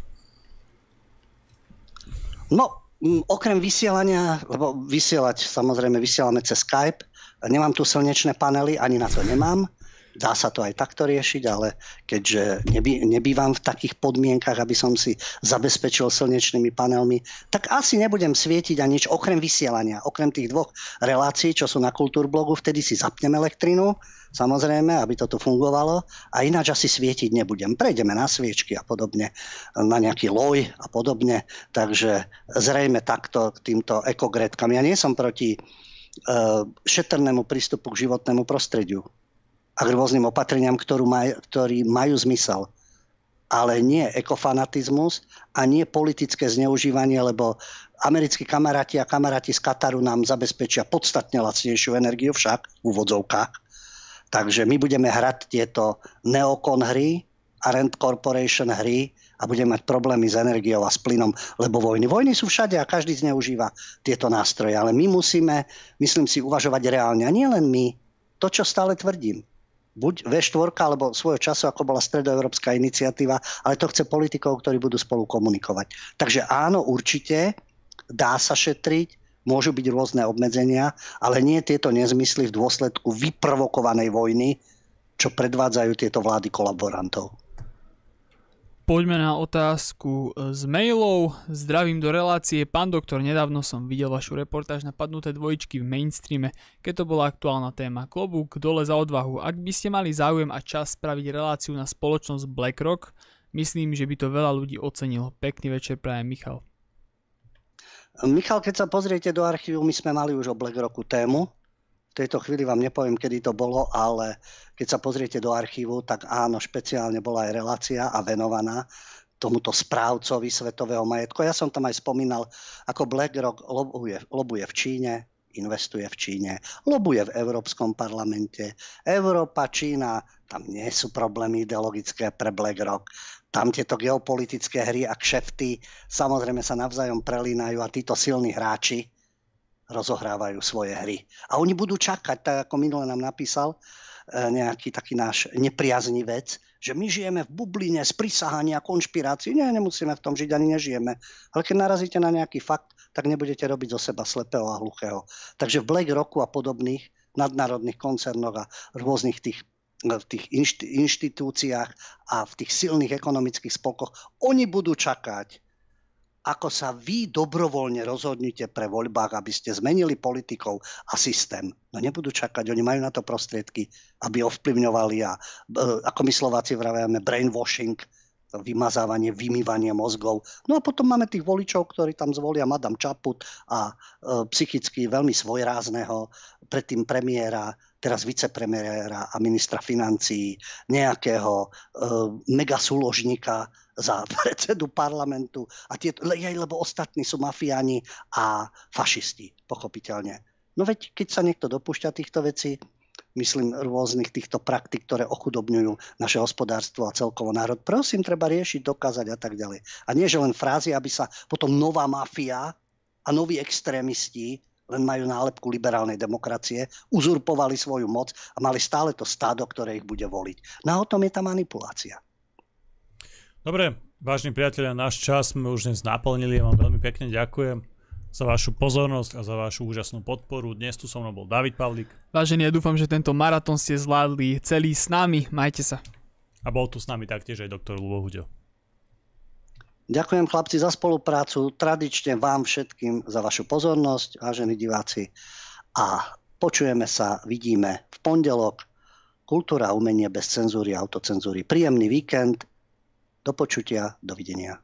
No, okrem vysielania, lebo vysielať samozrejme vysielame cez Skype, nemám tu slnečné panely, ani na to nemám. Dá sa to aj takto riešiť, ale keďže nebý, nebývam v takých podmienkach, aby som si zabezpečil slnečnými panelmi, tak asi nebudem svietiť a nič okrem vysielania. Okrem tých dvoch relácií, čo sú na Kultúrblogu, vtedy si zapnem elektrinu, samozrejme, aby toto fungovalo a ináč asi svietiť nebudem. Prejdeme na sviečky a podobne, na nejaký loj a podobne, takže zrejme takto k týmto ekogretkám. Ja nie som proti uh, šetrnému prístupu k životnému prostrediu a k rôznym opatreniam, ktorú maj, ktorí majú zmysel. Ale nie ekofanatizmus a nie politické zneužívanie, lebo americkí kamaráti a kamaráti z Kataru nám zabezpečia podstatne lacnejšiu energiu však v úvodzovkách. Takže my budeme hrať tieto neokon hry a Rent Corporation hry a budeme mať problémy s energiou a s plynom, lebo vojny. Vojny sú všade a každý zneužíva tieto nástroje. Ale my musíme, myslím si, uvažovať reálne. A nie len my. To, čo stále tvrdím buď V4 alebo svojho času, ako bola stredoeurópska iniciatíva, ale to chce politikov, ktorí budú spolu komunikovať. Takže áno, určite dá sa šetriť, môžu byť rôzne obmedzenia, ale nie tieto nezmysly v dôsledku vyprovokovanej vojny, čo predvádzajú tieto vlády kolaborantov. Poďme na otázku e, z mailov. Zdravím do relácie. Pán doktor, nedávno som videl vašu reportáž na padnuté dvojičky v mainstreame, keď to bola aktuálna téma. Klobúk dole za odvahu. Ak by ste mali záujem a čas spraviť reláciu na spoločnosť BlackRock, myslím, že by to veľa ľudí ocenilo. Pekný večer prajem Michal. Michal, keď sa pozriete do archívu, my sme mali už o BlackRocku tému. V tejto chvíli vám nepoviem, kedy to bolo, ale keď sa pozriete do archívu, tak áno, špeciálne bola aj relácia a venovaná tomuto správcovi svetového majetku. Ja som tam aj spomínal, ako BlackRock lobuje, lobuje v Číne, investuje v Číne, lobuje v Európskom parlamente. Európa, Čína, tam nie sú problémy ideologické pre BlackRock. Tam tieto geopolitické hry a kšefty samozrejme sa navzájom prelínajú a títo silní hráči rozohrávajú svoje hry. A oni budú čakať, tak ako minule nám napísal e, nejaký taký náš nepriaznivec, že my žijeme v bubline z prisahania konšpirácií. Nie, nemusíme v tom žiť, ani nežijeme. Ale keď narazíte na nejaký fakt, tak nebudete robiť zo seba slepého a hluchého. Takže v BlackRocku a podobných nadnárodných koncernoch a rôznych tých v tých inštitúciách a v tých silných ekonomických spolkoch, oni budú čakať, ako sa vy dobrovoľne rozhodnite pre voľbách, aby ste zmenili politikov a systém. No nebudú čakať, oni majú na to prostriedky, aby ovplyvňovali a e, ako my Slováci vravíme brainwashing, vymazávanie, vymývanie mozgov. No a potom máme tých voličov, ktorí tam zvolia Madame Čaput a e, psychicky veľmi svojrázneho, predtým premiéra, teraz vicepremiéra a ministra financií, nejakého e, megasúložníka za predsedu parlamentu a tieto, lebo ostatní sú mafiáni a fašisti, pochopiteľne. No veď, keď sa niekto dopúšťa týchto vecí, myslím, rôznych týchto praktik, ktoré ochudobňujú naše hospodárstvo a celkovo národ. Prosím, treba riešiť, dokázať a tak ďalej. A nie, že len frázy, aby sa potom nová mafia a noví extrémisti len majú nálepku liberálnej demokracie, uzurpovali svoju moc a mali stále to stádo, ktoré ich bude voliť. No a o tom je tá manipulácia. Dobre, vážni priatelia, náš čas sme už dnes naplnili. Ja vám veľmi pekne ďakujem za vašu pozornosť a za vašu úžasnú podporu. Dnes tu so mnou bol David Pavlík. Vážený, ja dúfam, že tento maratón ste zvládli celý s nami. Majte sa. A bol tu s nami taktiež aj doktor Lubo Huďo. Ďakujem chlapci za spoluprácu, tradične vám všetkým za vašu pozornosť, vážení diváci. A počujeme sa, vidíme v pondelok. Kultúra a umenie bez cenzúry a autocenzúry. Príjemný víkend. Do počutia, dovidenia.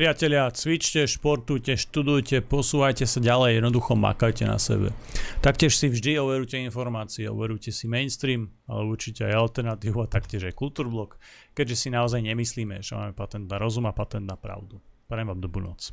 Priatelia, cvičte, športujte, študujte, posúvajte sa ďalej, jednoducho makajte na sebe. Taktiež si vždy overujte informácie, overujte si mainstream, ale určite aj alternatívu a taktiež aj kultúrblok, keďže si naozaj nemyslíme, že máme patent na rozum a patent na pravdu. Prajem vám dobrú noc.